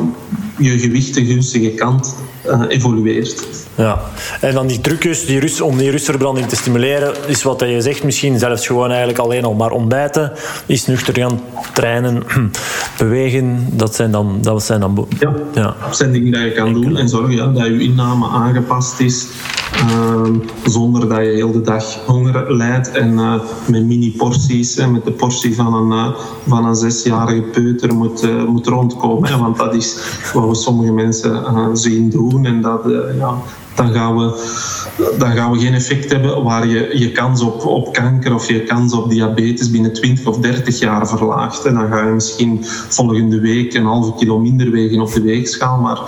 je gewicht de gunstige kant uh, evolueert. Ja, en dan die trucjes die rust, om die rustverbranding te stimuleren, is wat je zegt, misschien zelfs gewoon eigenlijk alleen al maar ontbijten, is nuchter gaan trainen, bewegen, dat zijn dan... Dat zijn dan ja, ja. dat zijn dingen die je kan doen en zorgen ja, dat je inname aangepast is, uh, zonder dat je heel de dag honger leidt en uh, met mini-porties, met de portie van een, uh, van een zesjarige peuter moet, moet rondkomen. want dat is wat we sommige mensen zien doen en dat ja, dan gaan we, dan gaan we geen effect hebben waar je je kans op, op kanker of je kans op diabetes binnen 20 of 30 jaar verlaagt. En dan ga je misschien volgende week een halve kilo minder wegen op de weegschaal, maar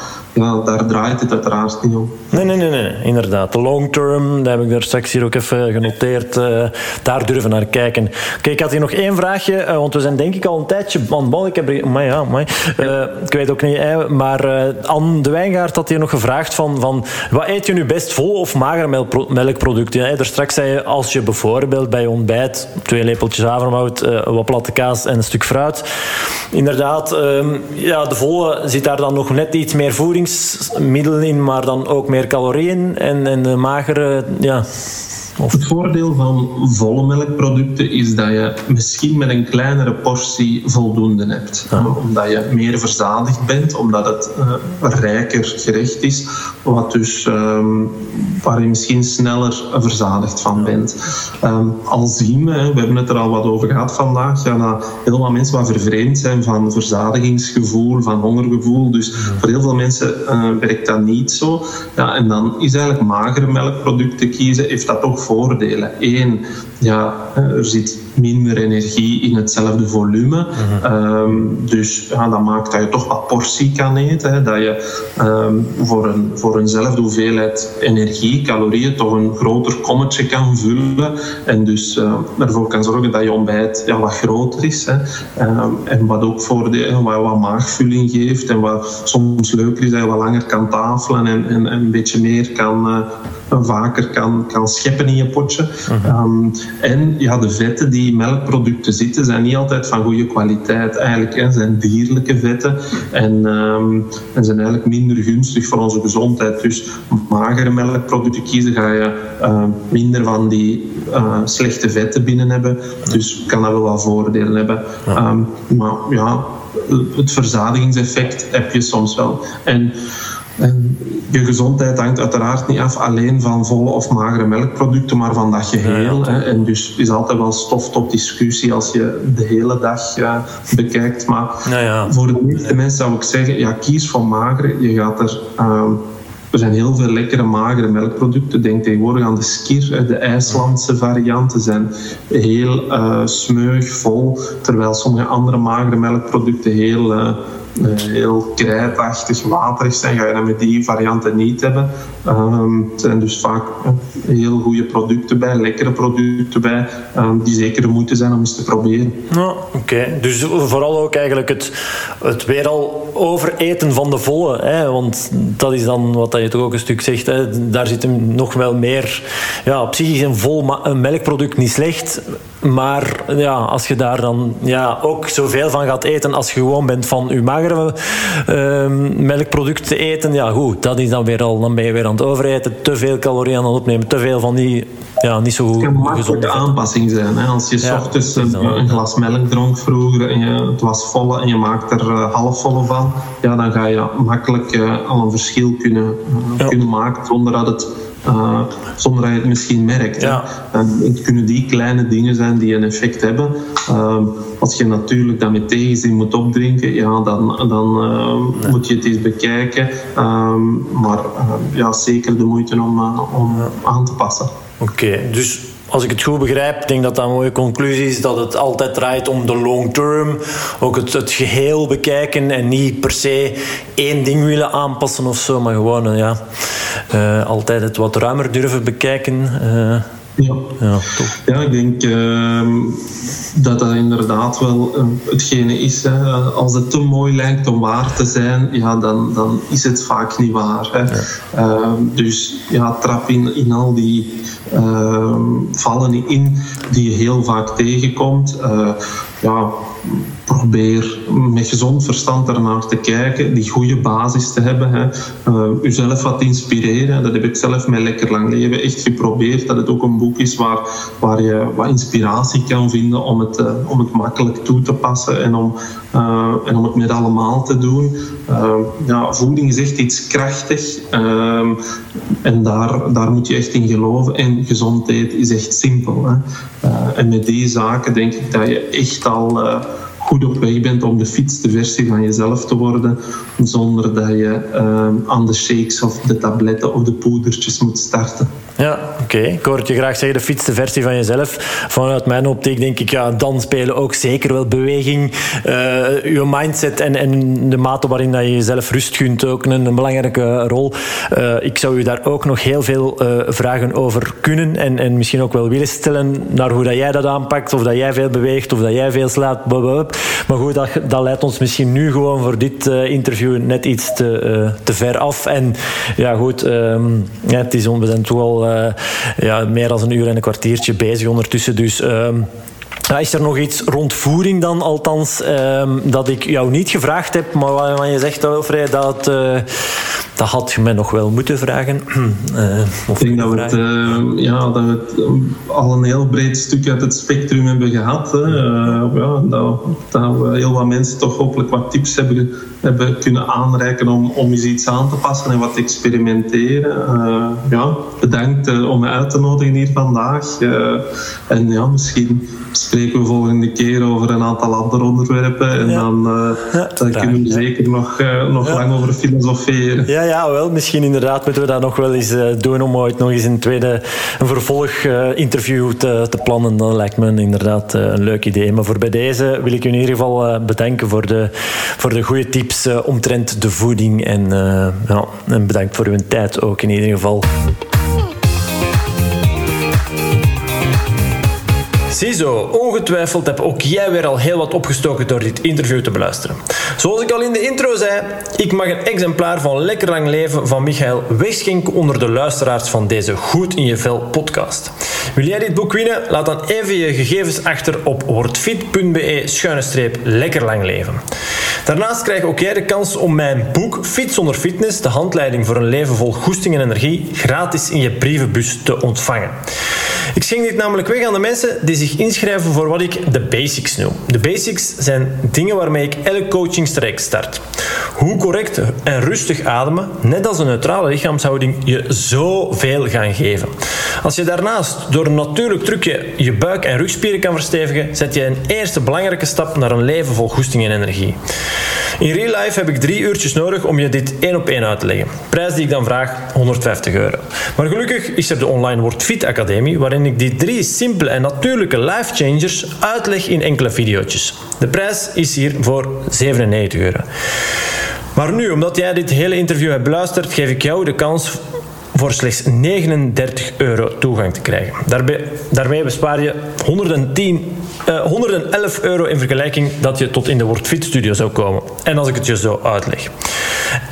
ja, daar draait het uiteraard niet om. Nee, nee, nee, nee. inderdaad. De long term, daar heb ik daar straks hier ook even genoteerd. Uh, daar durven naar kijken. Oké, ik had hier nog één vraagje, uh, want we zijn denk ik al een tijdje aan bal. Ik heb maar ja, maar, uh, ik weet ook niet, maar Anne de Wijngaard had hier nog gevraagd van, van wat eet je nu best vol of magere melkproducten? Ja, daar straks zei je, als je bijvoorbeeld bij je ontbijt twee lepeltjes havermout, wat platte kaas en een stuk fruit. Inderdaad, ehm, ja, de volle zit daar dan nog net iets meer voeding voedingsmiddelen in, maar dan ook meer calorieën en, en de magere, ja, het voordeel van volle melkproducten is dat je misschien met een kleinere portie voldoende hebt. Omdat je meer verzadigd bent, omdat het uh, rijker gerecht is, wat dus, um, waar je misschien sneller verzadigd van bent. Um, al zien we, we hebben het er al wat over gehad vandaag, ja, dat heel wat mensen wat vervreemd zijn van verzadigingsgevoel, van hongergevoel. Dus voor heel veel mensen uh, werkt dat niet zo. Ja, en dan is eigenlijk magere melkproducten kiezen, heeft dat toch voordelen. Eén, ja, er zit minder energie in hetzelfde volume. Mm dus ja, dat maakt dat je toch wat portie kan eten. Hè, dat je um, voor, een, voor eenzelfde hoeveelheid energie, calorieën, toch een groter kommetje kan vullen. En dus uh, ervoor kan zorgen dat je ontbijt ja, wat groter is. Hè. Um, en wat ook voor de, wat, wat maagvulling geeft. En wat soms leuker is, dat je wat langer kan tafelen en, en, en een beetje meer kan, uh, vaker kan, kan scheppen in je potje. um, en ja, de vetten die melkproducten zitten, zijn niet altijd van goede kwaliteit. Eigenlijk hè, zijn dierlijke vetten en, um, en zijn eigenlijk minder gunstig voor onze gezondheid. Dus magere melkproducten kiezen, ga je uh, minder van die uh, slechte vetten binnen hebben. Dus kan dat wel wat voordelen hebben. Um, maar ja, het verzadigingseffect heb je soms wel. En en je gezondheid hangt uiteraard niet af alleen van volle of magere melkproducten, maar van dat geheel. En dus is altijd wel stof tot discussie als je de hele dag ja, bekijkt. Maar voor de meeste mensen zou ik zeggen, ja, kies voor magere. Je gaat er... Uh, er zijn heel veel lekkere magere melkproducten. Denk tegenwoordig aan de skir, de IJslandse varianten zijn heel uh, smeug, vol. Terwijl sommige andere magere melkproducten heel... Uh, heel krijtachtig, waterig zijn, ga je dat met die varianten niet hebben. Um, er zijn dus vaak heel goede producten bij, lekkere producten bij, um, die zeker de moeite zijn om eens te proberen. Ja, Oké, dus vooral ook eigenlijk het, het weer al overeten van de volle. Hè? Want dat is dan wat je toch ook een stuk zegt. Hè? Daar zit hem nog wel meer. Ja, op zich is een vol melkproduct niet slecht. Maar ja, als je daar dan ja, ook zoveel van gaat eten als je gewoon bent van je magere uh, melkproduct te eten, ja goed, dat is dan weer al, dan ben je weer aan het overeten, te veel calorieën aan het opnemen, te veel van die ja, niet zo goed. Het kan aanpassing zijn. Hè? Als je ja, ochtends een, glas melk dronk vroeger en je, het was volle en je maakt er uh, half volle van, ja, dan ga je makkelijk uh, al een verschil kunnen, ja. kunnen maken zonder dat het uh, zonder dat je het misschien merkt. Ja. Het kunnen die kleine dingen zijn die een effect hebben. Uh, als je natuurlijk dat met tegenzin moet opdrinken, ja, dan, dan uh, moet je het eens bekijken. maar ja, zeker de moeite om, om aan te passen. Oké, dus als ik het goed begrijp, denk dat dat een mooie conclusie is dat het altijd draait om de long term. Ook het, het geheel bekijken en niet per se één ding willen aanpassen of zo, maar gewoon ja, uh, altijd het wat ruimer durven bekijken. Uh, Ja, ja, ja ik denk ehm, dat dat inderdaad wel uh, hetgene is. Hè. Als het te mooi lijkt om waar te zijn, ja, dan, dan is het vaak niet waar. Hè. Ehm, dus ja, trap in, in al die ehm, vallen in die je heel vaak tegenkomt. Uh, ja, probeer met gezond verstand ernaar te kijken, die goede basis te hebben. Hè. Uh, uzelf wat inspireren. Dat heb ik zelf met Lekker Lang Leven echt geprobeerd. Dat het ook een boek is waar, waar je wat inspiratie kan vinden om het, uh, om het makkelijk toe te passen en om, uh, en om het met allemaal te doen. ja, voeding is echt iets krachtig en daar, daar moet je echt in geloven. En gezondheid is echt simpel. Hè. en met die zaken denk ik dat je echt al goed op weg bent om de fitste versie van jezelf te worden, zonder dat je uh, aan de shakes of de tabletten of de poedertjes moet starten. Ja, oké. Ik hoor je graag zeggen, de fitste versie van jezelf. Vanuit mijn optiek denk ik, ja, dan spelen ook zeker wel beweging, je mindset en, en de mate waarin dat je jezelf rust gunt ook een, belangrijke rol. Uh, ik zou u daar ook nog heel veel uh, vragen over kunnen en, en misschien ook wel willen stellen naar hoe dat jij dat aanpakt, of dat jij veel beweegt, of dat jij veel slaapt. Maar goed, dat, dat leidt ons misschien nu gewoon voor dit interview net iets te, te ver af. En ja, goed, um, ja, het is, we zijn toch al uh, ja, meer dan een uur en een kwartiertje bezig ondertussen. Dus... Um, is er nog iets rond voering dan, althans, um, dat ik jou niet gevraagd heb, maar waarvan je zegt, Wilfried, dat, uh, dat had je mij nog wel moeten vragen? Uh, ik denk dat we, het, uh, ja, dat we het al een heel breed stuk uit het spectrum hebben gehad. Hè. ja, dat, dat we heel wat mensen toch hopelijk wat tips hebben hebben kunnen aanreiken om, om eens iets aan te passen en wat te experimenteren. Ja, bedankt om me uit te nodigen hier vandaag. En ja, misschien spreken we volgende keer over een aantal andere onderwerpen en ja. dan, ja, dan kunnen we zeker nog, nog lang over filosoferen. Ja, ja, wel. Misschien inderdaad moeten we dat nog wel eens doen om ooit nog eens een tweede een vervolg interview te, te plannen. Dat lijkt me inderdaad een leuk idee. Maar voor bij deze wil ik u in ieder geval bedanken voor de, voor de goede tips omtrent de voeding. En, ja, en bedankt voor uw tijd ook in ieder geval. Ziezo, ongetwijfeld heb ook jij weer al heel wat opgestoken door dit interview te beluisteren. Zoals ik al in de intro zei, ik mag een exemplaar van Lekker Lang Leven van Michael wegschenken onder de luisteraars van deze Goed in je Vel podcast. Wil jij dit boek winnen? Laat dan even je gegevens achter op wordfit.be schuine streep Lekker Lang Leven. Daarnaast krijg ook jij de kans om mijn boek Fit zonder fitness, de handleiding voor een leven vol goesting en energie, gratis in je brievenbus te ontvangen. Ik schenk dit namelijk weg aan de mensen die zich inschrijven voor wat ik de basics noem. De basics zijn dingen waarmee ik elk coachingstraject start. Hoe correct en rustig ademen, net als een neutrale lichaamshouding, je zoveel gaan geven. Als je daarnaast door een natuurlijk trucje je buik- en rugspieren kan verstevigen, zet je een eerste belangrijke stap naar een leven vol goesting en energie. In real life heb ik drie uurtjes nodig om je dit één op één uit te leggen. Prijs die ik dan vraag, 150 euro. Maar gelukkig is er de Online Word Fit Academie, waarin ik die drie simpele en natuurlijke life changers uitleg in enkele video's. De prijs is hier voor 97 euro. Maar nu, omdat jij dit hele interview hebt beluisterd, geef ik jou de kans voor slechts 39 euro toegang te krijgen. Daarbij, daarmee bespaar je 110, uh, 111 euro in vergelijking dat je tot in de WordFit studio zou komen. En als ik het je zo uitleg.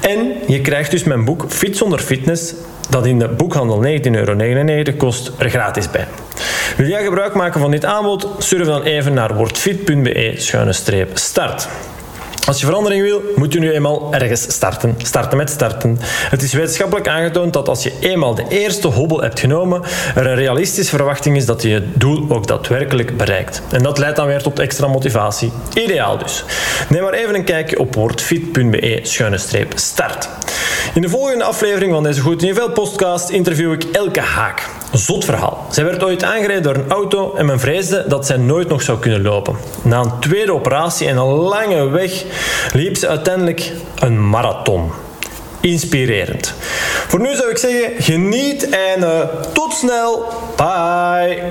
En je krijgt dus mijn boek Fit zonder fitness, dat in de boekhandel 19,99 euro kost, er gratis bij. Wil jij gebruik maken van dit aanbod? Surf dan even naar wordfit.be-start. Als je verandering wil, moet je nu eenmaal ergens starten. Starten met starten. Het is wetenschappelijk aangetoond dat als je eenmaal de eerste hobbel hebt genomen, er een realistische verwachting is dat je het doel ook daadwerkelijk bereikt. En dat leidt dan weer tot extra motivatie. Ideaal dus. Neem maar even een kijkje op wordfit.be-start. In de volgende aflevering van deze Goed Niveau podcast interview ik Elke Haak. Zot verhaal. Zij werd ooit aangereden door een auto en men vreesde dat zij nooit nog zou kunnen lopen. Na een tweede operatie en een lange weg liep ze uiteindelijk een marathon. Inspirerend. Voor nu zou ik zeggen, geniet en uh, tot snel. Bye.